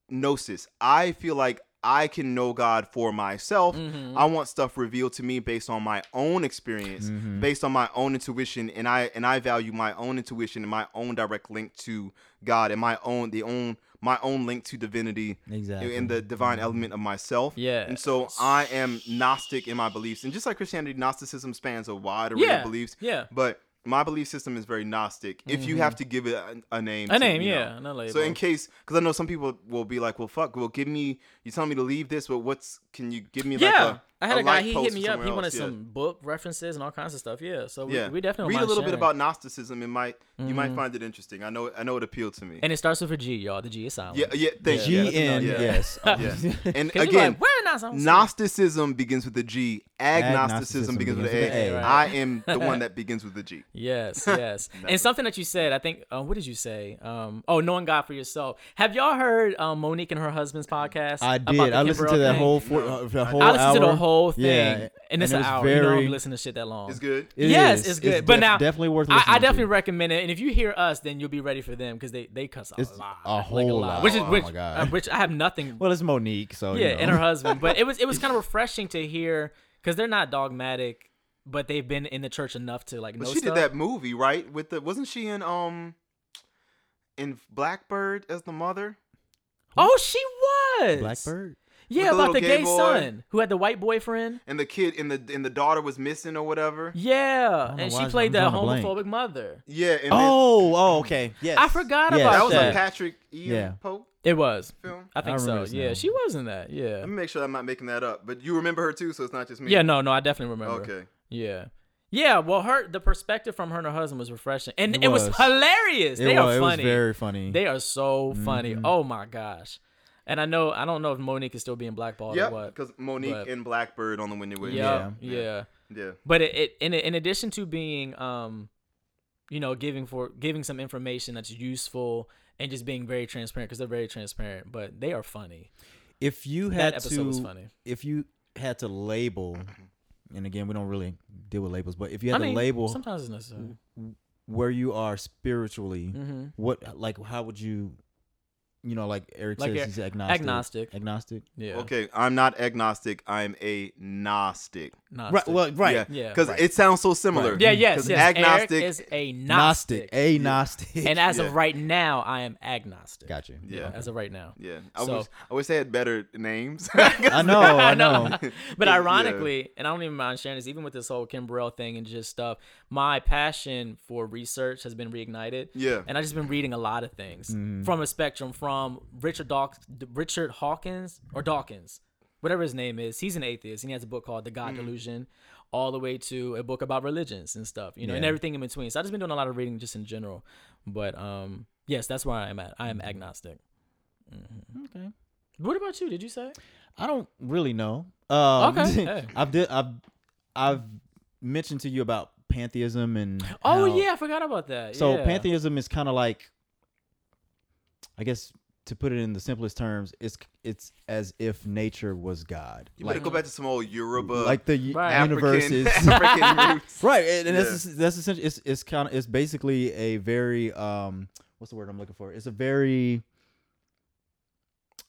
gnosis. I feel like I can know God for myself. Mm-hmm. I want stuff revealed to me based on my own experience, Mm-hmm. based on my own intuition, and I and I value my own intuition and my own direct link to God and my own the own my own link to divinity Exactly. in the divine mm-hmm. element of myself. Yeah. And so I am Gnostic in my beliefs. And just like Christianity, Gnosticism spans a wide array Yeah, of beliefs. yeah. But my belief system is very Gnostic. If you have mm-hmm. to give it a, a name. A to, name, yeah. So in case, because I know some people will be like, well, fuck, well, give me, you telling me to leave this, but what's, can you give me like a I had a, guy. He hit me up. He wanted else? Yeah. some book references and all kinds of stuff. Yeah, so we, Yeah, we definitely read a mind little bit about Gnosticism. It might you might find it interesting. I know I know it appealed to me. And it starts with a G, y'all. The G is silent. yeah, yeah. Thank G you. that's enough, N yeah. yes. Yeah. And 'Cause you again, like, where not Gnosticism begins with a G. Agnosticism Agnosticism begins with begins an with A. an A, I am the one that begins with a G. Yes, yes. and something that you said, I think, uh, what did you say? Um, oh, knowing God for yourself. Have y'all heard um, Mo'Nique and her husband's podcast? I about did. I listened to that whole four, No. uh, the whole I listened to the hour. Whole thing, Yeah, and it's and an it was hour. you don't very- be listening to shit that long. It's good. It yes, is. it's good. It's but def- now, definitely worth I, listening I definitely to. recommend it. And if you hear us, then you'll be ready for them because they they cuss a It's lot, a like whole lot. lot. Which is Oh which, my God. uh, which I have nothing. Well, it's Mo'Nique, so yeah, you know. and her husband. But it was it was kind of refreshing to hear because they're not dogmatic, but they've been in the church enough to like But know she stuff. did that movie, right? With the wasn't she in um in Blackbird as the mother? Oh, she was Blackbird. Yeah, the about the gay gay son who had the white boyfriend. And the kid and the and the daughter was missing or whatever. Yeah, and why she I'm played the drawing blank. homophobic mother. Yeah, and then, Oh, oh, okay. Yes. I forgot Yes. about that was that. a Patrik Ian Yeah. Polk It was. film. I think I so. Yeah, now. she was in that. Yeah. Let me make sure I'm not making that up. But you remember her too, so it's not just me. Yeah, no, no, I definitely remember. Okay. Yeah. Yeah, well, her the perspective from her and her husband was refreshing, and it, It was. was. hilarious. It they was, are it was funny. very funny. They are so funny. Mhm. Oh my gosh! And I know I don't know if Mo'Nique is still being blackballed Yeah, or what. because Mo'Nique But- and Blackbird on the Windy Way. Yeah, Yeah. yeah. yeah. But it, it in in addition to being um, you know, giving for giving some information that's useful and just being very transparent because they're very transparent, but they are funny. if you That had episode to, was funny. if you had to label and again, we don't really deal with labels, but if you I had mean, to label sometimes it's necessary. where you are spiritually, Mm-hmm. what like how would you, you know, like Eric Like says, a- he's agnostic. Agnostic. Agnostic. Yeah. Okay, I'm not agnostic. I'm a gnostic. Gnostic. Right. Well, right. Yeah. Yeah. Because Right. it sounds so similar. Right. Yeah, yes, 'Cause yes. Agnostic. Eric is a Gnostic. Gnostic. A Gnostic. And as Yeah. of right now, I am agnostic. Gotcha. Yeah. As of right now. Yeah. I So- wish I wish they had better names. I know. I know. but Yeah. ironically, and I don't even mind sharing this, even with this whole Kim Burrell thing and just stuff, my passion for research has been reignited. Yeah. And I've just been reading a lot of things mm-hmm. from a spectrum from Richard Dawk- Richard Hawkins or Dawkins, whatever his name is. He's an atheist and he has a book called The God Delusion, all the way to a book about religions and stuff, you know, and everything in between. So I've just been doing a lot of reading just in general. But um, yes, that's where I am at. I am agnostic. Okay. What about you? Did you say? I don't really know. Um, Okay. Hey. I've did I've I've mentioned to you about pantheism and Oh how- yeah, I forgot about that. So yeah. pantheism is kind of like, I guess to put it in the simplest terms, it's it's as if nature was God. You better like, go back to some old Yoruba, like the u- Right. universe African, is African roots. right, and, and Yeah. that's that's essentially it's it's kind of it's basically a very um what's the word I'm looking for? It's a very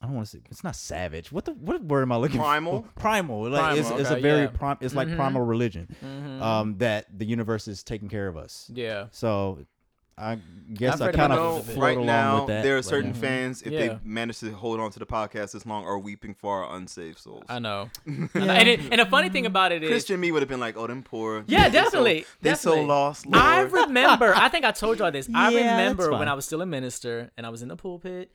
I don't want to say it's not savage. What the what word am I looking Primal? for? Primal. Primal. Like it's, Primal, it's a very yeah. prim, it's like Mhm. primal religion. Mhm. Um that the universe is taking care of us. yeah. So I guess I've I kind of those a float right along now with that. there are right certain now. fans if Yeah. they manage to hold on to the podcast this long are weeping for our unsaved souls. I know. I know. And, it, and the funny thing about it is, Christian me would have been like, "Oh, them poor." Yeah, they so- definitely, They so definitely. lost. Lord. I remember. I think I told y'all this. I Yeah, that's remember when. I was still a minister and I was in the pulpit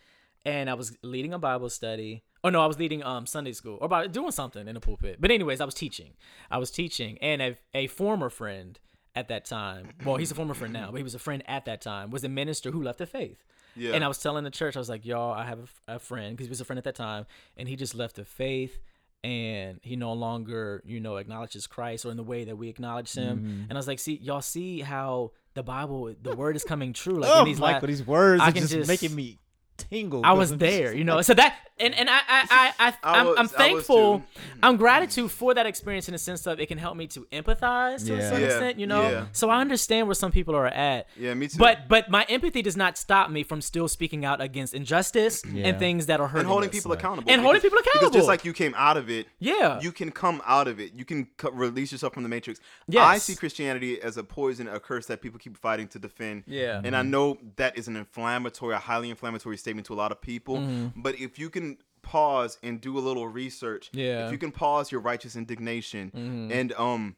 and I was leading a Bible study. Oh no, I was leading um Sunday school or about doing something in the pulpit. But anyways, I was teaching. I was teaching, and a a former friend at that time. Well, he's a former friend now, but he was a friend at that time. Was a minister who left the faith. Yeah. And I was telling the church, I was like, y'all, I have a friend because he was a friend at that time, and he just left the faith, and he no longer, you know, acknowledges Christ or in the way that we acknowledge him. Mm-hmm. And I was like, see, y'all see how the Bible, the word is coming true. Like Oh, in these Michael, la- these words I are can just, just- making me tingle. I was there, just you know. So that and and I I I, I I I'm, was- I I'm thankful. too. I'm gratitude for that experience in the sense of it can help me to empathize to a certain Yeah, extent, you know. yeah. So I understand where some people are at. Yeah, me too. But but my empathy does not stop me from still speaking out against injustice Yeah. and things that are hurting people. and holding us. people accountable. And holding people Because accountable. just like you came out of it, Yeah. you can come out of it. You can co- release yourself from the matrix. Yes. I see Christianity as a poison, a curse that people keep fighting to defend. Yeah. And I know that is an inflammatory, a highly inflammatory statement to a lot of people. Mm-hmm. But if you can pause and do a little research, Yeah. Mm-hmm. if you can pause your righteous indignation and um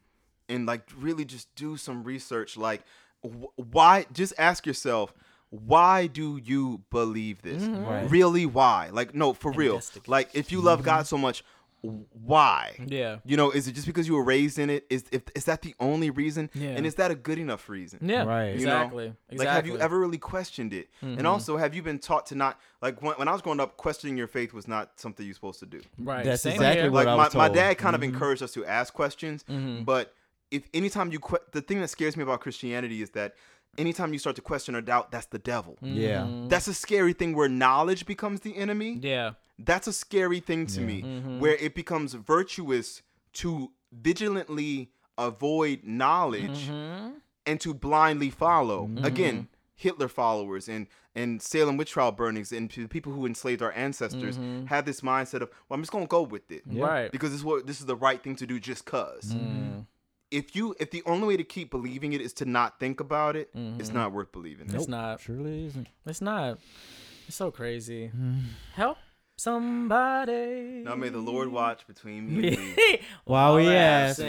and like really just do some research, like wh- why? Just ask yourself. Why do you believe this? Mm-hmm. Right. Really, why? Like, no, for real. Like, if you love God so much, why? Yeah. You know, is it just because you were raised in it? Is if is that the only reason? Yeah. And is that a good enough reason? Yeah. Right. You know? Exactly. Exactly. Like, have you ever really questioned it? Mm-hmm. And also, have you been taught to not like when, when I was growing up, questioning your faith was not something you're supposed to do. Right. That's Same exactly here. what Like I my, was my told. dad kind of Mm-hmm. encouraged us to ask questions, but if anytime you que- the thing that scares me about Christianity is that anytime you start to question or doubt, that's the devil. Yeah. That's a scary thing where knowledge becomes the enemy. Yeah. That's a scary thing to Yeah. me, Mm-hmm. where it becomes virtuous to vigilantly avoid knowledge Mm-hmm. and to blindly follow. Again, Hitler followers and and Salem witch trial burnings and p- people who enslaved our ancestors had this mindset of, well, I'm just gonna go with it Mm-hmm. Right. because this is what this is the right thing to do just because Mm-hmm. If you if the only way to keep believing it is to not think about it, Mm-hmm. it's not worth believing. It's not. Surely isn't. It's not. It's so crazy. Help somebody. Now may the Lord watch between me and thee. While we ask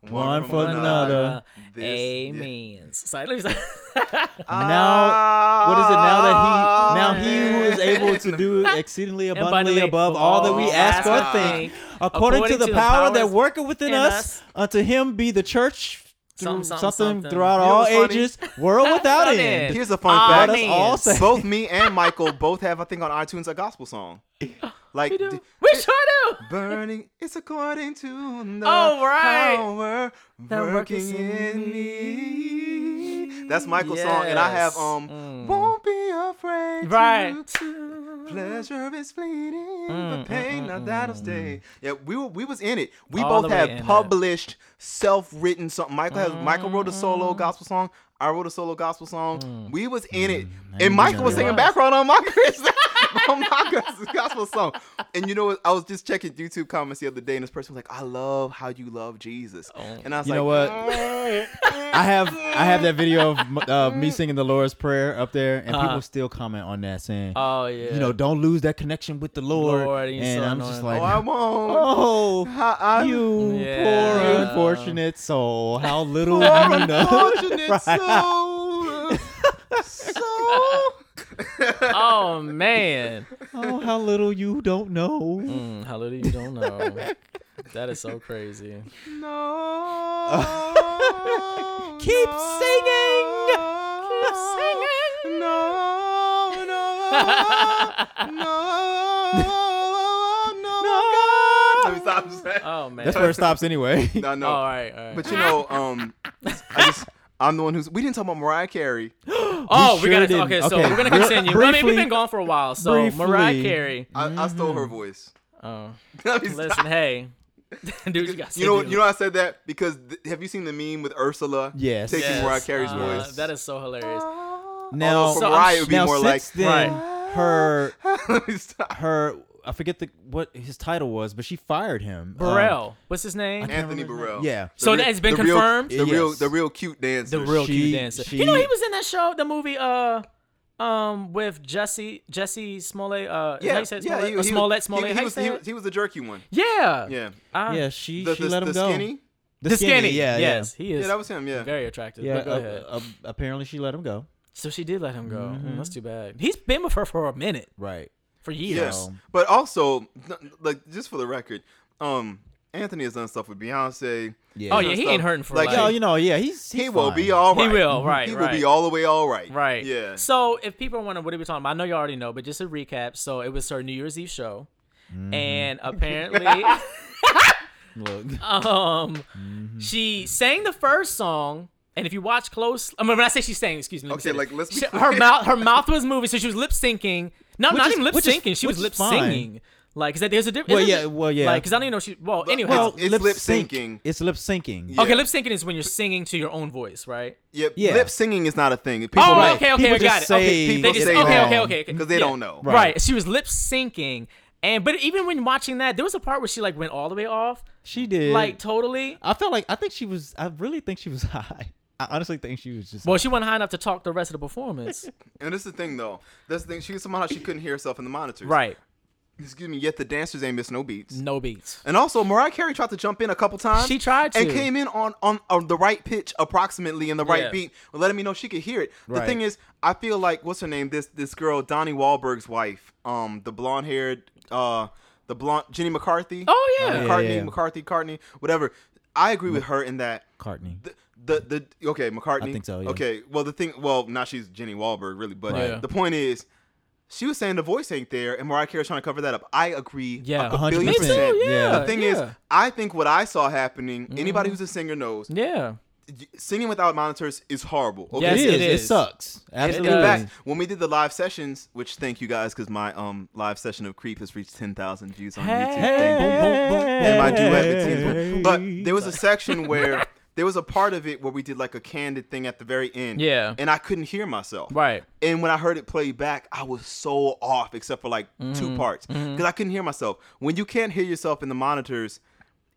one from for another. This- Amen. Sorry, let me say- Now, what is it? Now that he, now he who is able to do exceedingly abundantly above all that we oh, ask or think, think, according to the power that worketh within us, us. unto him be the church. Through Something, something, something, something. throughout You know all funny? ages, world without Without end. end. Here's a fun Amen. fact. Let us all say- both me and Michael both have, I think, on iTunes a gospel song. Like We do. d- We sure do. burning, it's according to the Oh, right. power That working in in me. That's Michael's song, and I have um, Mm. won't be afraid. Right. To Pleasure is fleeting, Mm, but pain mm, not mm, that'll stay. Yeah, we were we was in it. We All both the way in had published, self-written song. Michael has Michael wrote a Mm. solo gospel song. I wrote a solo gospel song. We was in it, and Michael was singing background on my on my gospel song. And you know what? I was just checking YouTube comments the other day, and this person was like, "I love how you love Jesus," and I was You like, "You know what? I have I have that video of uh, me singing the Lord's Prayer up there, and Uh-huh. people still comment on that saying, Oh yeah. you know, don't lose that connection with the Lord. Lord, and so I'm just annoying. "Oh, I like, won't." oh, How I- you Yeah. poor unfortunate soul, how little you know. Unfortunate Right. soul. So. oh man. Oh, how little you don't know. Mm, how little you don't know. that is so crazy. No. Keep no, singing. Keep singing. No, no, no, no, Let me stop. Oh man. That's where it stops anyway. No, no. All right. All right. But you know, um, I just I'm the one who's. We didn't talk about Mariah Carey. oh, we, sure gotta. didn't. Okay, so Okay, we're gonna bri- continue. I mean, we've been gone for a while. So Mariah briefly. Carey. I, I stole her voice. Oh, listen, hey, dude, you got. You know, you know, I said that because th- have you seen the meme with Ursula? Yes. taking Yes, Mariah Carey's uh, voice. That is so hilarious. Now, Although for So- Mariah, it would be now more like since then, her Let me stop. her I forget the what his title was, but she fired him. Um, what's his name? Anthony remember Burrell. Yeah. The So real- that's been the real- confirmed? the real, Yes. the real cute dancer. the real She- cute dancer. she- you know, he was in that show, the movie, uh, um, with Jesse Jesse Smollett. Uh, is that how you say it? Smollett? he- Or he- Smollett, he- Smollett. He, how you was, say he, it? was, he was the jerky one. Yeah. Yeah. Uh, yeah, she The, she the, let the him go. skinny. The skinny. yeah, yes, he is. Yeah, that was him. Yeah. very attractive. yeah. but go uh, ahead. uh, apparently, she let him go. So she did let him go. Mm, that's too bad. He's been with her for a minute, Right. For years. Yes. But also, like, just for the record, um, Anthony has done stuff with Beyonce. Yeah. Oh yeah, he stuff- ain't hurting for like, like, Yo, you know, yeah, he's, he's he will fine. be all He will, right, He right. will be all the way all right. Right. Yeah. So if people want to, what are we talking about? I know you already know, but just a recap. So it was her New Year's Eve show, Mm-hmm. and apparently, Look. um, Mm-hmm. she sang the first song. And if you watch close, I mean, when I say she sang, excuse me. let me Okay, say like, this. let's be She- her mouth, her mouth was moving, so she was lip syncing. No, Which not is- even lip syncing. She was lip is singing. Like, is that there's a difference? Well, yeah, well, yeah. Like, cause I don't even know she. Well, anyway. Well, It's lip lip syncing. It's lip syncing. Yeah. okay, lip syncing is when you're singing to your own voice, right? Yeah, Yeah. lip singing is not a thing. People oh, like, okay, okay, People I got just it. Okay, say people they just say okay, okay, okay, okay, because they yeah. don't know. Right. Right. She was lip syncing. And but even when watching that, there was a part where she like went all the way off. She did. Like totally. I felt like I think she was. I really think she was high. I honestly think she was just. Well, she wasn't high enough to talk the rest of the performance. And this is the thing, though. That's the thing. She somehow she couldn't hear herself in the monitors. right. Excuse me. Yet the dancers ain't missed no beats. No beats. And also, Mariah Carey tried to jump in a couple times. She tried and came in on, on on the right pitch, approximately in the right Yeah. beat, letting me know she could hear it. The Right. thing is, I feel like what's her name? This this girl, Donnie Wahlberg's wife, um, the blonde haired, uh, the blonde Jenny McCarthy. Oh yeah. Yeah. McCartney, McCarthy, Cartney, whatever. I agree with her in that Cartney. the, the the okay McCartney. I think so, yeah. Okay, well the thing, well now she's Jenny Wahlberg really, but Right. Yeah. the point is, she was saying the voice ain't there, and Mariah Carey's trying to cover that up. I agree. Yeah. a 100%. billion Me too. percent. Yeah. The thing yeah. is, I think what I saw happening. Anybody Mm-hmm. who's a singer knows yeah. singing without monitors is horrible. Okay. Yes, it it is. It, is. sucks. Absolutely. In fact, when we did the live sessions, which thank you guys because my um live session of Creep has reached ten thousand views on YouTube. Hey. Thank. Boom, boom, boom. and my duet with Hey. But there was a section where there was a part of it where we did like a candid thing at the very end. Yeah. And I couldn't hear myself. Right. And when I heard it play back, I was so off, except for like Mm-hmm. two parts, because I couldn't hear myself. When you can't hear yourself in the monitors,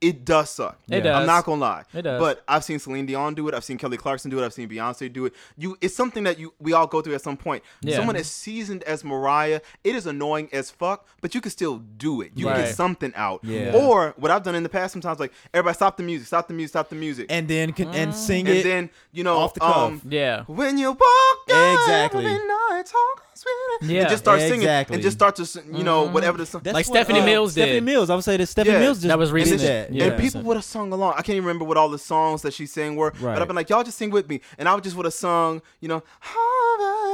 it does suck. It does. I'm not gonna lie. It does. But I've seen Celine Dion do it. I've seen Kelly Clarkson do it. I've seen Beyonce do it. You, it's something that you we all go through at some point. Yeah. Someone as seasoned as Mariah, it is annoying as fuck, but you can still do it. You can get something out. Yeah. Or what I've done in the past sometimes, like everybody stop the music, stop the music, stop the music, And then can, and sing and it. then you know off the cuff. um, Yeah. when you walk down Exactly. every night, talk sweet. Yeah. and just start singing Exactly. and just start to you know whatever the song. That's Like what, Stephanie uh, Mills Stephanie. Mills. I would say that Stephanie Yeah. Mills just That was did recent. that. Yeah. and people would have sung along. I can't even remember what all the songs that she sang were, Right. but I've been like, y'all just sing with me, and I would just would have sung, you know,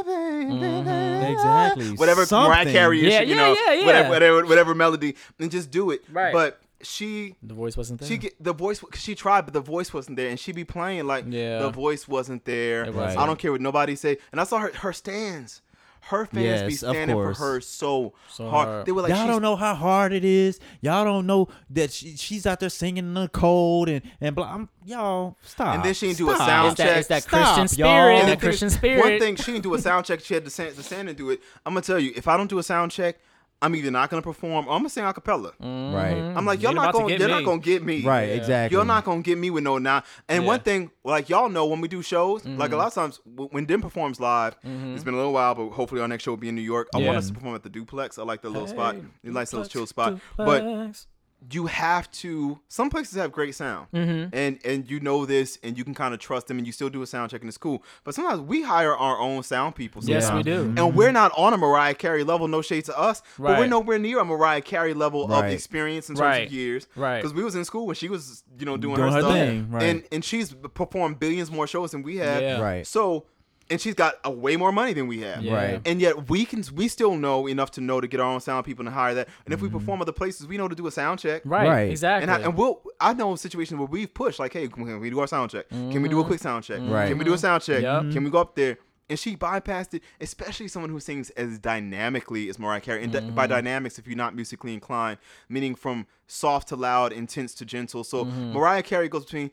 mm-hmm. Exactly. whatever Mariah Something. Carey, Yeah, you yeah, know, yeah, yeah. whatever, whatever, whatever melody, and just do it. Right. But she The voice wasn't there. she get the voice she tried but the voice wasn't there and she be playing like Yeah. the voice wasn't there It wasn't. i don't care what nobody say and i saw her her stands her fans be Yes, of standing for course. her so, So hard. hard. They were like, y'all don't know how hard it is. Y'all don't know that she, she's out there singing in the cold and and blah. I'm, y'all stop. And then she didn't do a sound It's that, check. it's that Stop, Christian y'all. spirit. The That thing is, Christian spirit. One thing she didn't do a sound check. She had to stand, to stand and do it. I'm gonna tell you, if I don't do a sound check, I'm either not gonna perform or I'm gonna sing a cappella. Right. I'm like, You y'all ain't not about to gonna, get you're me. not gonna get me. Right. Yeah. Exactly. You're not gonna get me with no now. And one thing, like y'all know, when we do shows, like a Mm-hmm. lot of times when DEM performs live, it's been a little while, but hopefully our next show will be in New York. I Yeah. want us to perform at the Duplex. I like the little spot. Hey, It's nice little Duplex, chill spot. But duplex. You have to. Some places have great sound, Mm-hmm. and and you know this, and you can kind of trust them, and you still do a sound check, and it's cool. But sometimes we hire our own sound people. Yes, we do. And we're not on a Mariah Carey level, no shade to us, but we're nowhere near a Mariah Carey level of experience in terms Right. of years. Right. Because we was in school when she was, you know, doing, Doing her, her stuff. thing, right. And and she's performed billions more shows than we have. Yeah. Right. So, and she's got a way more money than we have. Yeah. Right. And yet we can we still know enough to know to get our own sound people and hire that. And if we Mm-hmm. perform other places, we know to do a sound check. Right, Right. exactly. And I, and we'll I know situations where we've pushed like, hey, can we do our sound check? Can we do a mm-hmm. quick sound check? Right. Can we do a sound check? Yep. Can we go up there? And she bypassed it, especially someone who sings as dynamically as Mariah Carey. And di- by mm-hmm. dynamics, if you're not musically inclined, meaning from soft to loud, intense to gentle. So Mariah Carey goes between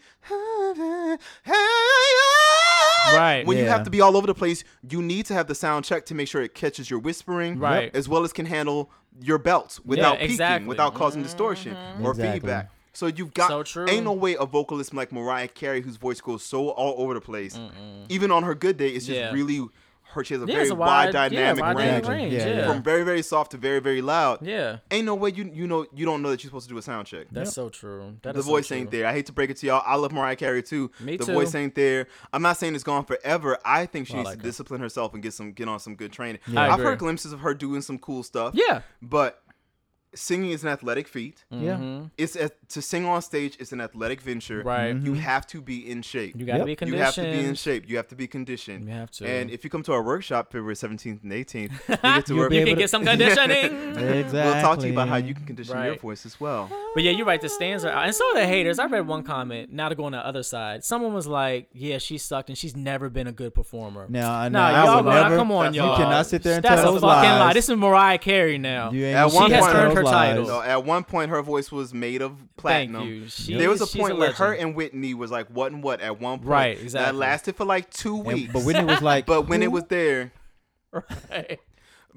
Right. When you have to be all over the place, you need to have the sound check to make sure it catches your whispering, Right. as well as can handle your belts without peaking, exactly. Mm-hmm. without causing distortion or Exactly. feedback. So you've got So true. ain't no way a vocalist like Mariah Carey whose voice goes so all over the place. Even on her good day, it's just Yeah. really her. She has a Yeah, very a wide, wide- yeah, dynamic wide range, range, Yeah, yeah. from very very soft to very very loud. yeah. Ain't no way you you know you don't know that you're supposed to do a sound check. That's so true. That the is so voice true. ain't there. I hate to break it to y'all. I love Mariah Carey too. Me the too. voice ain't there. I'm not saying it's gone forever. I think oh, she I needs like to her. discipline herself and get some get on some good training. I I've heard glimpses of her doing some cool stuff. Yeah. But singing is an athletic feat. Yeah. It's a, to sing on stage is an athletic venture. Right. You mm-hmm. have to be in shape. You gotta Yep. be conditioned. You have to be in shape. You have to be conditioned. You have to. And if you come to our workshop February 17th and 18th, you get to You'll work. you can to- get some conditioning. Exactly. We'll talk to you about how you can condition your voice as well. But yeah, you're right. The stands are out. And so are the haters. I read one comment. Now to go on the other side. Someone was like, yeah, she sucked and she's never been a good performer. Now, I Nah, I y'all would never. come on, that's- y'all. You cannot sit there and That's tell a those fucking lie. This is Mariah Carey now. You ain't At one sit there point- and tell earned her those title. lies. So at one point, her voice was made of Thank platinum. you. She, there was a she's point where her and Whitney was like what and what at one point. Right, exactly. That lasted for like two And- weeks. but Whitney was like, But when it was there, Right.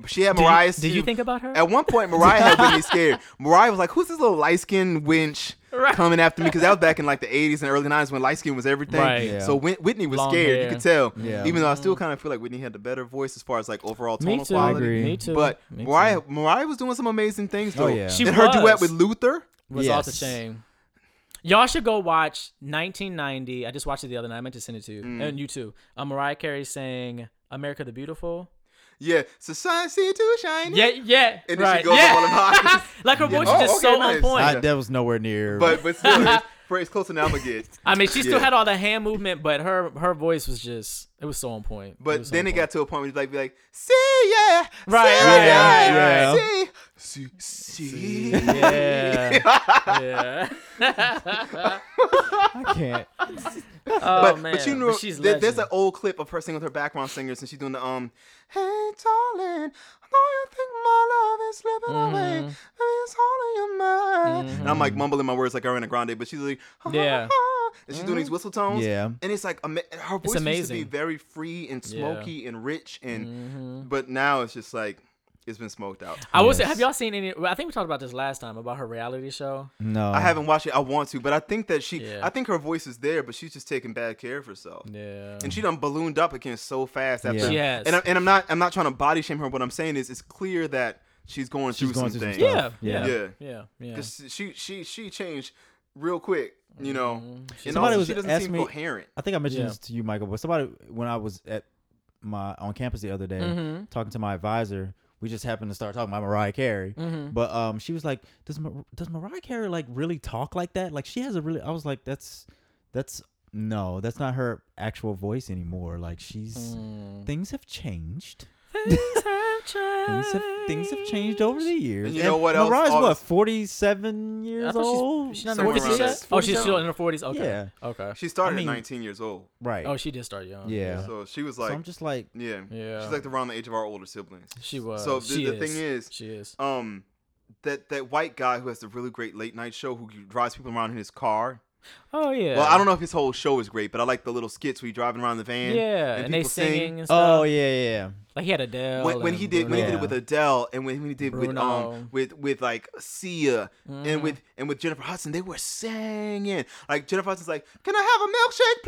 she had Did you- Mariah. did you think about her? At one point, Mariah had Whitney scared. Mariah was like, "Who's this little light skinned wench Right. coming after me?" Because that was back in like the '80s and early '90s when light skin was everything. Right. Yeah. So Whit- Whitney was Long scared. hair. You could tell. Yeah. Even though I still kind of feel like Whitney had the better voice as far as like overall Me tonal too. I quality. agree. Me too. But Me too. Mariah, Mariah was doing some amazing things though. Oh, yeah. She and her duet with Luther. was off the Yes. chain. Y'all should go watch 1990. I just watched it the other night. I meant to send it to you Mm. and you too. Uh, Mariah Carey sang "America the Beautiful." Yeah, society too shiny. Yeah, yeah, And then right. she goes yeah. up on high. like her voice Oh, was just okay, so nice. on point. I, I, that was nowhere near. but but still, it's, for as close enough I'm gonna get. mean, she still Yeah. had all the hand movement, but her her voice was just it was so on point. But was so then on it point. got to a point where you like be like, see yeah, Right, see, right, yeah, right, see, see, see. yeah, yeah. I can't. Oh but, man, but you know, she's there- there's an old clip of her singing with her background singers, and she's doing the um, hey darling, I know you think my love is slipping away, Mm-hmm. maybe it's all in your mind. And I'm like mumbling my words like Ariana Grande, but she's like, Yeah. and she's doing these whistle tones, Yeah. and it's like her voice used to be very free and Yeah. Mm-hmm. smoky and rich, and but now it's just like it's been smoked out. I will say, Yes. have y'all seen any? I think we talked about this last time about her reality show. No. I haven't watched it. I want to, but I think that she, Yeah. I think her voice is there, but she's just taking bad care of herself. Yeah, And she done ballooned up again so fast after. Yeah. She. And, I, and I'm not, I'm not trying to body shame her. What I'm saying is, it's clear that she's going She's through going some through things. stuff. yeah, yeah, Yeah. yeah, Yeah. yeah, yeah. Because she, she, she changed real quick. You know, Mm-hmm. and Somebody also was she doesn't asking seem me- coherent. I think I mentioned Yeah. this to you, Michael. But somebody when I was at my on campus the other day Mm-hmm. talking to my advisor, we just happened to start talking about Mariah Carey. Mm-hmm. But um, she was like, "Does Mar- does Mariah Carey like really talk like that? Like she has a really?" I was like, "That's that's no, that's not her actual voice anymore. Like she's Mm. things have changed." Things have Things have, things have changed over the years. And you know what else? Mariah's what, this- 47 years thought old? she's, she's not in Somewhere her around 40s there. yet? Oh, she's still in her 40s? Okay. Yeah. Okay. She started I mean- at 19 years old. Right. Oh, she did start young. Yeah. So she was like, so like, I'm just like, yeah, Yeah. she's like around the age of our older siblings. She was. So the- she the is. thing is- she is. Um, that that white guy who has the really great late night show who drives people around in his car. Oh yeah. Well, I don't know if his whole show is great, but I like the little skits where he's driving around the van. Yeah, and, they people sing. and stuff. oh, yeah, yeah, yeah. Like he had Adele. When, when he and did when he did it with Adele and when, when he did with um with with like Sia Mm-hmm. and with and with Jennifer Hudson they were singing like Jennifer Hudson's like can I have a milkshake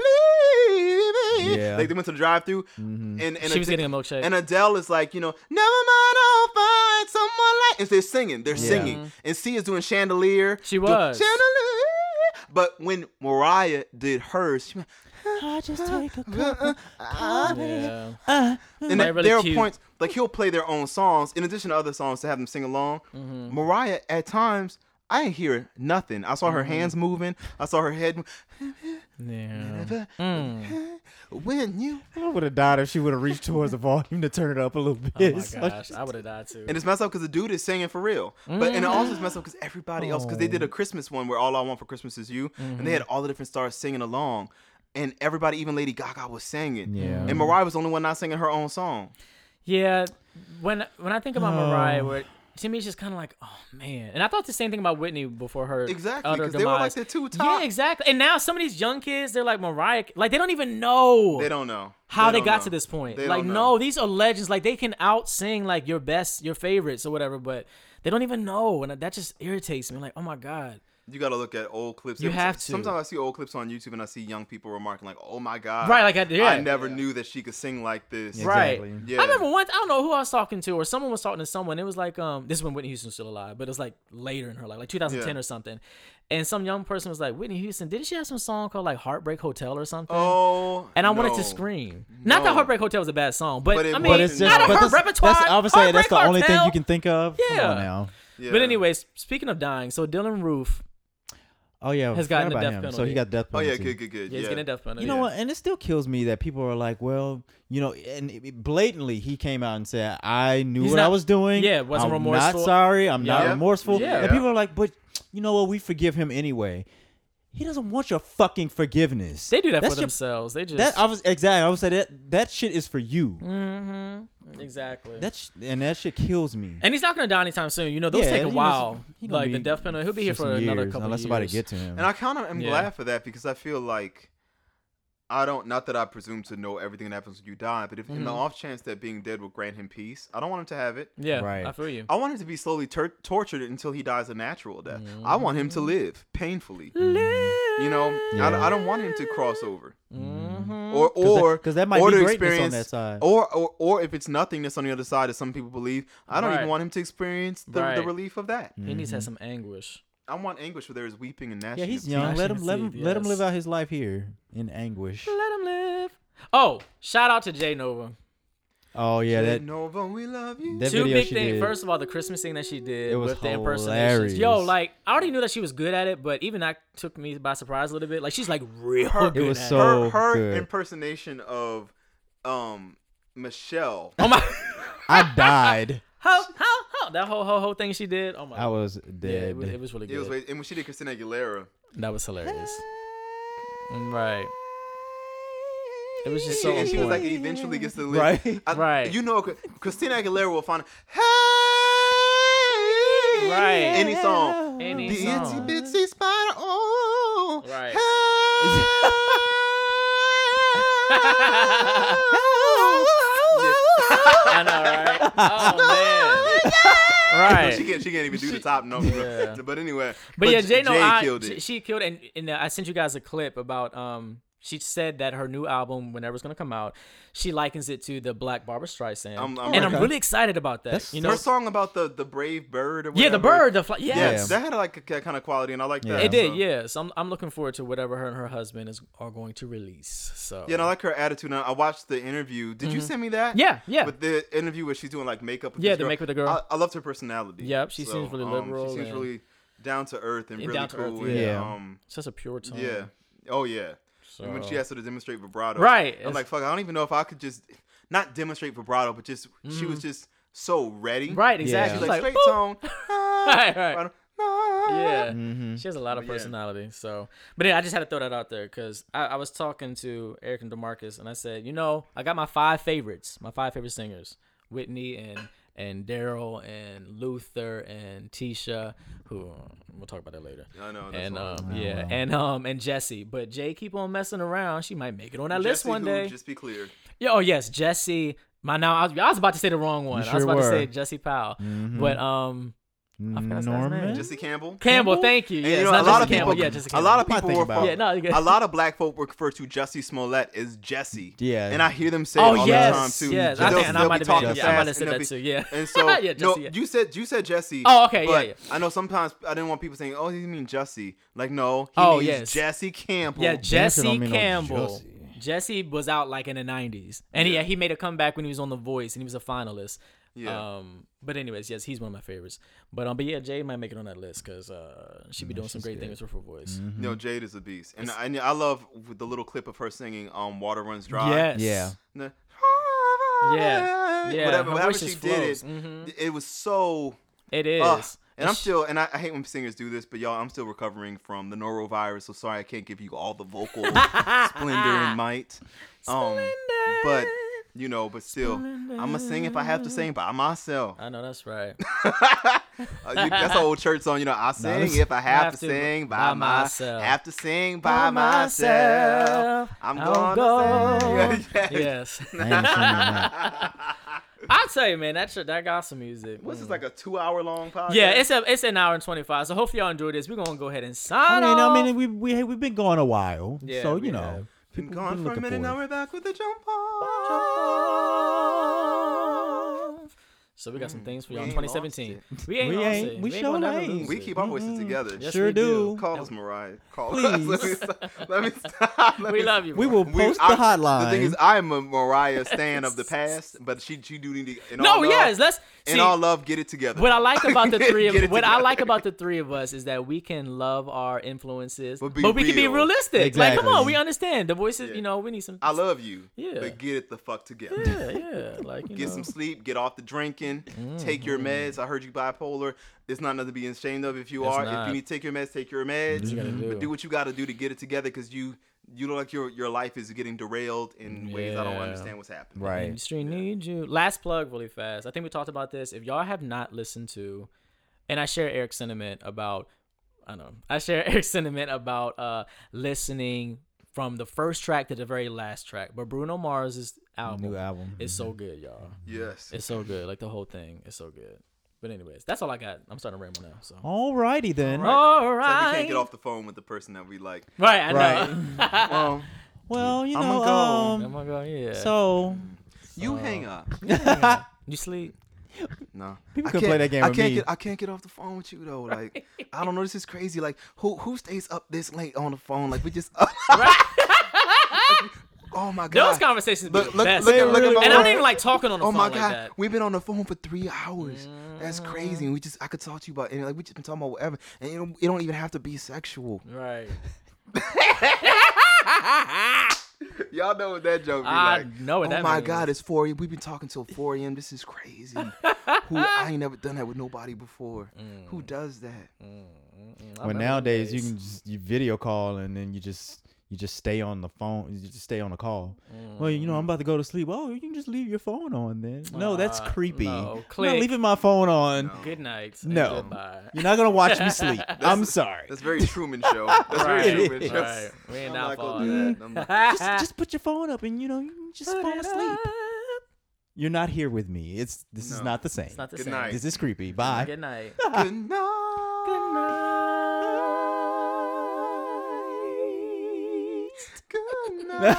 please Yeah. like they went to the drive through Mhm. and and she was getting a milkshake. and Adele is like, you know, never mind, I'll find someone like. And they're singing, they're Yeah. singing, and Sia's doing chandelier. She doing was. chandelier. But when Mariah did hers, she went, I just take a uh, uh, yeah. and They're there, really there are cute. points like he'll play their own songs in addition to other songs to have them sing along. Mm-hmm. Mariah at times. I didn't hear nothing. I saw her Mm-hmm. hands moving. I saw her head. Yeah. Mm. When you I would have died if she would have reached towards the volume to turn it up a little bit. Oh bit. my It's like- gosh, I would have died too. And it's messed up because the dude is singing for real. But and it also is Mm. messed up because everybody else because they did a Christmas one where all I want for Christmas is you, and they had Mm-hmm. all the different stars singing along, and everybody, even Lady Gaga, was singing. Yeah. And Mariah was the only one not singing her own song. Yeah, when when I think about Mariah, Oh. where to me it's just kind of like, oh man. And I thought the same thing about Whitney before her Exactly, because they were like demise. the two top. Yeah, exactly. And now some of these young kids, they're like Mariah, like they don't even know They don't know how they, don't got know. to this point. They like, no, these are legends. Like they can out sing like your best, your favorites or whatever, but they don't even know, and that just irritates me. Like, oh my god. You got to look at old clips. You Every- have to. Sometimes I see old clips on YouTube and I see young people remarking like, "Oh my god, Right, like I- yeah. I never knew that she could sing like this." Yeah, Right. Yeah. I remember once I don't know who I was talking to or someone was talking to someone. It was like um this is when Whitney Houston was still alive, but it was like later in her life, like 2010 Yeah. or something. And some young person was like, Whitney Houston, didn't she have some song called like Heartbreak Hotel or something? Oh, and I wanted to scream. Not that Heartbreak Hotel was a bad song, but, But I mean, But it's just, out of her that's, repertoire. that's, I would say that's the only thing you can think of. Come on now. Yeah. But anyways, speaking of dying, so Dylann Roof, Oh yeah, Has I forgot gotten the death him. So he got death penalty. Oh yeah, good, good, good. yeah, he's yeah. getting a death penalty. You know Yeah. what? And it still kills me that people are like, well, you know, and blatantly he came out and said, I knew He's what I was doing. yeah, wasn't I'm remorseful. Not sorry. I'm not Yeah. remorseful. Yeah. And people are like, but you know what? We forgive him anyway. He doesn't want your fucking forgiveness. They do that That's for your- themselves. They just That I was exactly. I would say that that shit is for you. mm-hmm, exactly. That's and that shit kills me. and he's not gonna die anytime soon. You know, those Yeah, take he a while. he gonna Like the be death penalty, he'll be here for for some another years, couple unless of somebody years. get to him. And I kind of am Yeah. glad for that because I feel like I don't. Not that I presume to know everything that happens when you die, but if in Mm-hmm. the off chance that being dead will grant him peace, I don't want him to have it. Yeah, Right. I feel you. I want him to be slowly tur- tortured until he dies a natural death. I want him to Mm-hmm. live painfully. You know, I, Yeah. I don't want him to cross over. Mm-hmm. Or that- or 'cause that might or be to greatness on that side. Or, or or if it's nothingness on the other side, as some people believe, I don't Right. even want him to experience the, the relief of that. He needs to have some anguish. I want anguish where there is weeping and gnashing. Yeah, he's of teeth. young. Let him let him of let him yes. live out his life here in anguish. Let him live. Oh, shout out to Jade Novah. Oh yeah, that Novah, we love you. that Two video big she things. did. First of all, the Christmas thing that she did It was with the impersonations. Yo, hilarious. like I already knew that she was good at it, but even that took me by surprise a little bit. Like she's like real Her- good. was at so- it. her her good. impersonation of um Michelle. Oh my. I died. How how how that whole whole whole thing she did. Oh my. I was yeah, dead. it was, it was really good. It was and when she did Christina Aguilera. that was hilarious. Right. It was just And so she, and she was like, it eventually gets to live. Right. I- Right. You know, Christina Aguilera will find hey, Right. any song. Any the song. itsy bitsy spider. Oh, Right. I know, right? Oh man. Right. She can't. She can't even do the top note. Yeah. But anyway. But, yeah, Jay, Jay no, I, killed she, it. she killed it. And, and uh, I sent you guys a clip about um. She said that her new album, whenever it's gonna come out, she likens it to the Black Barbra Streisand, I'm- I'm and okay. I'm really excited about that. That's- you know, Her song about the the brave bird. Or yeah, the bird, the fly, Yeah, that had like a kind of quality, and I like that. Yeah. it did. so- Yeah, so I'm, I'm looking forward to whatever her and her husband is are going to release. So Yeah, and I like her attitude. Now, I watched the interview. Did you send me that? Mm-hmm. yeah, yeah. With the interview where she's doing like makeup. With Yeah, the makeup with the girl. I, I loved her personality. Yep, she seems really um, She seems and- really down to earth and And really down to earth, cool. yeah. And, um, it's just a pure tone. yeah. Oh yeah. So. And when she asked has to demonstrate vibrato. Right, I'm it's- like, fuck. I don't even know if I could just. not demonstrate vibrato, but just she was just so ready. Mm-hmm. Right, exactly. She's She's like, like, straight boop. tone. Right, right. Ah. Yeah. Mm-hmm. She has a lot of But yeah. personality. So, but yeah, I just had to throw that out there because I, I was talking to Eric and Demarcus, and I said, you know, I got my five favorites, my five favorite singers: Whitney and and Daryl and Luther and Tisha, who we'll talk about that later. I know. That's And um, yeah, wow. and um, and Jesse, but Jay keep on messing around. She might make it on that list one who, day. Just be clear. Yeah, oh yes, Jesse. My now I was, I was about to say the wrong one. I was sure about to say. Jesse Powell, Mhm. but um, forgot his last name. Norman. Jesse Campbell. Campbell. Campbell? Thank you. And Yeah, you know, a lot Jesse of people, Campbell. Yeah, Jesse a lot of people think refer, about. Yeah, no, a lot of black folk refer to Jussie Smollett as Jesse. Yeah. and I hear them say Oh it all yes, the time too. yes. They'll- I think and I they'll might be have talking been. Yeah, I might have fast said that they'll too. Yeah. And so, yeah, no, yeah. you said you said Jesse. Oh, okay, yeah, but yeah. I know sometimes I didn't want people saying, "Oh, you mean Jesse." Like, no, he Oh, means yes. Jesse Campbell. Yeah, Jesse don't mean no Campbell. Jesse was out like in the '90s, and Yeah. he he made a comeback when he was on The Voice, and he was a finalist. Yeah. Um, but anyways, yes, he's one of my favorites. But um, but yeah, Jade might make it on that list because uh, she be doing some great good. things with her voice. Mm-hmm. No, Jade is a beast, and I, and I love the little clip of her singing um, "Water Runs Dry." Yes. Yeah. The- Yeah. Yeah. Whatever, her whatever she just did flows. it, Mhm. it was so. It is. Ugh. and I'm still, and I, I hate when singers do this, but y'all, I'm still recovering from the norovirus, so sorry I can't give you all the vocal splendor and might. Um, but you know, but still, I'm gonna sing if I have to sing by myself. I know that's right. Uh, you- that's an old church song, you know. I sing that's- if I have, Have to to sing by, by myself. myself. Have to sing by, myself. I'm I'll gonna sing. go. yes. I ain't singing that. I'll tell you, man, that shit, that got some music. What's this Mm. like a two-hour long podcast? Yeah, it's a it's an hour and twenty five. So hopefully y'all enjoy this. We're gonna go ahead and sign I mean, off. I mean, we we we- we've been going a while, Yeah, so you know, have. Been gone for a minute. Now we're back with the jump off. So we got some mm. things for y'all in 2017. We ain't, We lost ain't- it. we ain't sure gonna never ain't. lose We keep our voices together. Yes, Sure we do. Call us, Mariah. Call Please. us. Let me stop. Let me stop. Let We me love you. We bro. will We- post I- the hotline. The thing is, I am a Mariah stan of the past, but she she do need to. In No, all yes, love, let's in see. all love, get it together. What I like about the three of Get it what I like about the three of us is that we can love our influences, But but, we can be real. realistic. Like, come on, we understand the voices. Yeah. You know, we need some. I love you. Yeah. But get it the fuck together. Yeah, yeah. Like Get some sleep. Get off the drinking. Take your meds. I heard you bipolar. It's not nothing to be ashamed of if you It's are. If you need to take your meds, take your meds. you gotta But do. do what you got to do to get it together because you you look like your your life is getting derailed in ways I don't understand what's happening. right. Industry needs you. Last plug, really fast. I think we talked about this. If y'all have not listened to, and I share Eric's sentiment about, I don't know, I share Eric's sentiment about uh listening from the first track to the very last track. But Bruno Mars's album, New album. is so good, y'all. Yes. It's so good. Like the whole thing is so good. But anyways, that's all I got. I'm starting to ramble now. So. Alrighty then. All right. All So right. we can't get off the phone with the person that we like. Right, I Right. know. Well, Well, you know. I'ma know, go. I'm um, gonna go. Yeah. so you hang up. you sleep. No, People can play that game I with can't me. get. I can't get off the phone with you though. Like, I don't know. This is crazy. Like, who who stays up this late on the phone? Like, we just. oh my god. Those conversations be Look, the look, best. look, at, look at my and I don't even like talking on the Oh phone Oh my like god, that. we've been on the phone for three hours. That's crazy. And we just, I could talk to you about, and like we just been talking about whatever, and it don't, it don't even have to be sexual. Right. Y'all know what that joke be I like. know what oh that my means. god, it's 4 a.m. We've been talking till 4 a.m. This is crazy. Who I ain't never done that with nobody before. Mm. Who does that? Mm, mm, mm. I Well, nowadays you can just you video call and then you just you just stay on the phone. You just stay on the call. Well, you know, I'm about to go to sleep. Oh, you can just leave your phone on then. No, that's Uh, creepy. no. I'm not leaving my phone on. No. Good night. No. Goodbye. You're not gonna watch me sleep. I'm sorry. That's very Truman Show. That's Right. very Truman Show. right. We ain't I'm not for gonna do that. that. I'm not- just, just put your phone up and you know you can just fall asleep. You're not here with me. It's this is not the same. It's not the Good same. night. This is creepy. Bye. Good night. Good night. Good night. Good night.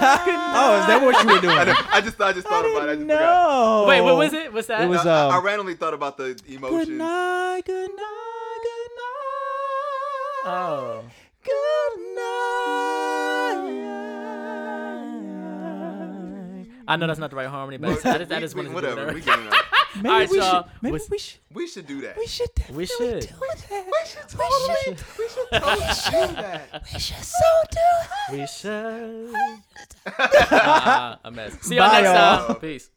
oh, is that what you were doing? I, know, I just, I just thought about it. I just forgot. no. Wait, what was it? What's that? It was I, I um. randomly thought about the emotions. Good night. Good night. Good night. Oh. Good night. I know that's not the right harmony, but Look, I just, I we- just we- wanted to whatever. do We it. getting out. Maybe All right, we y'all. should. Maybe Was- we should. We should do that. We should definitely We should. do that. We should totally. We should totally do that. We should so do We should. uh, a mess. See y'all Bye, next y'all. time. Peace.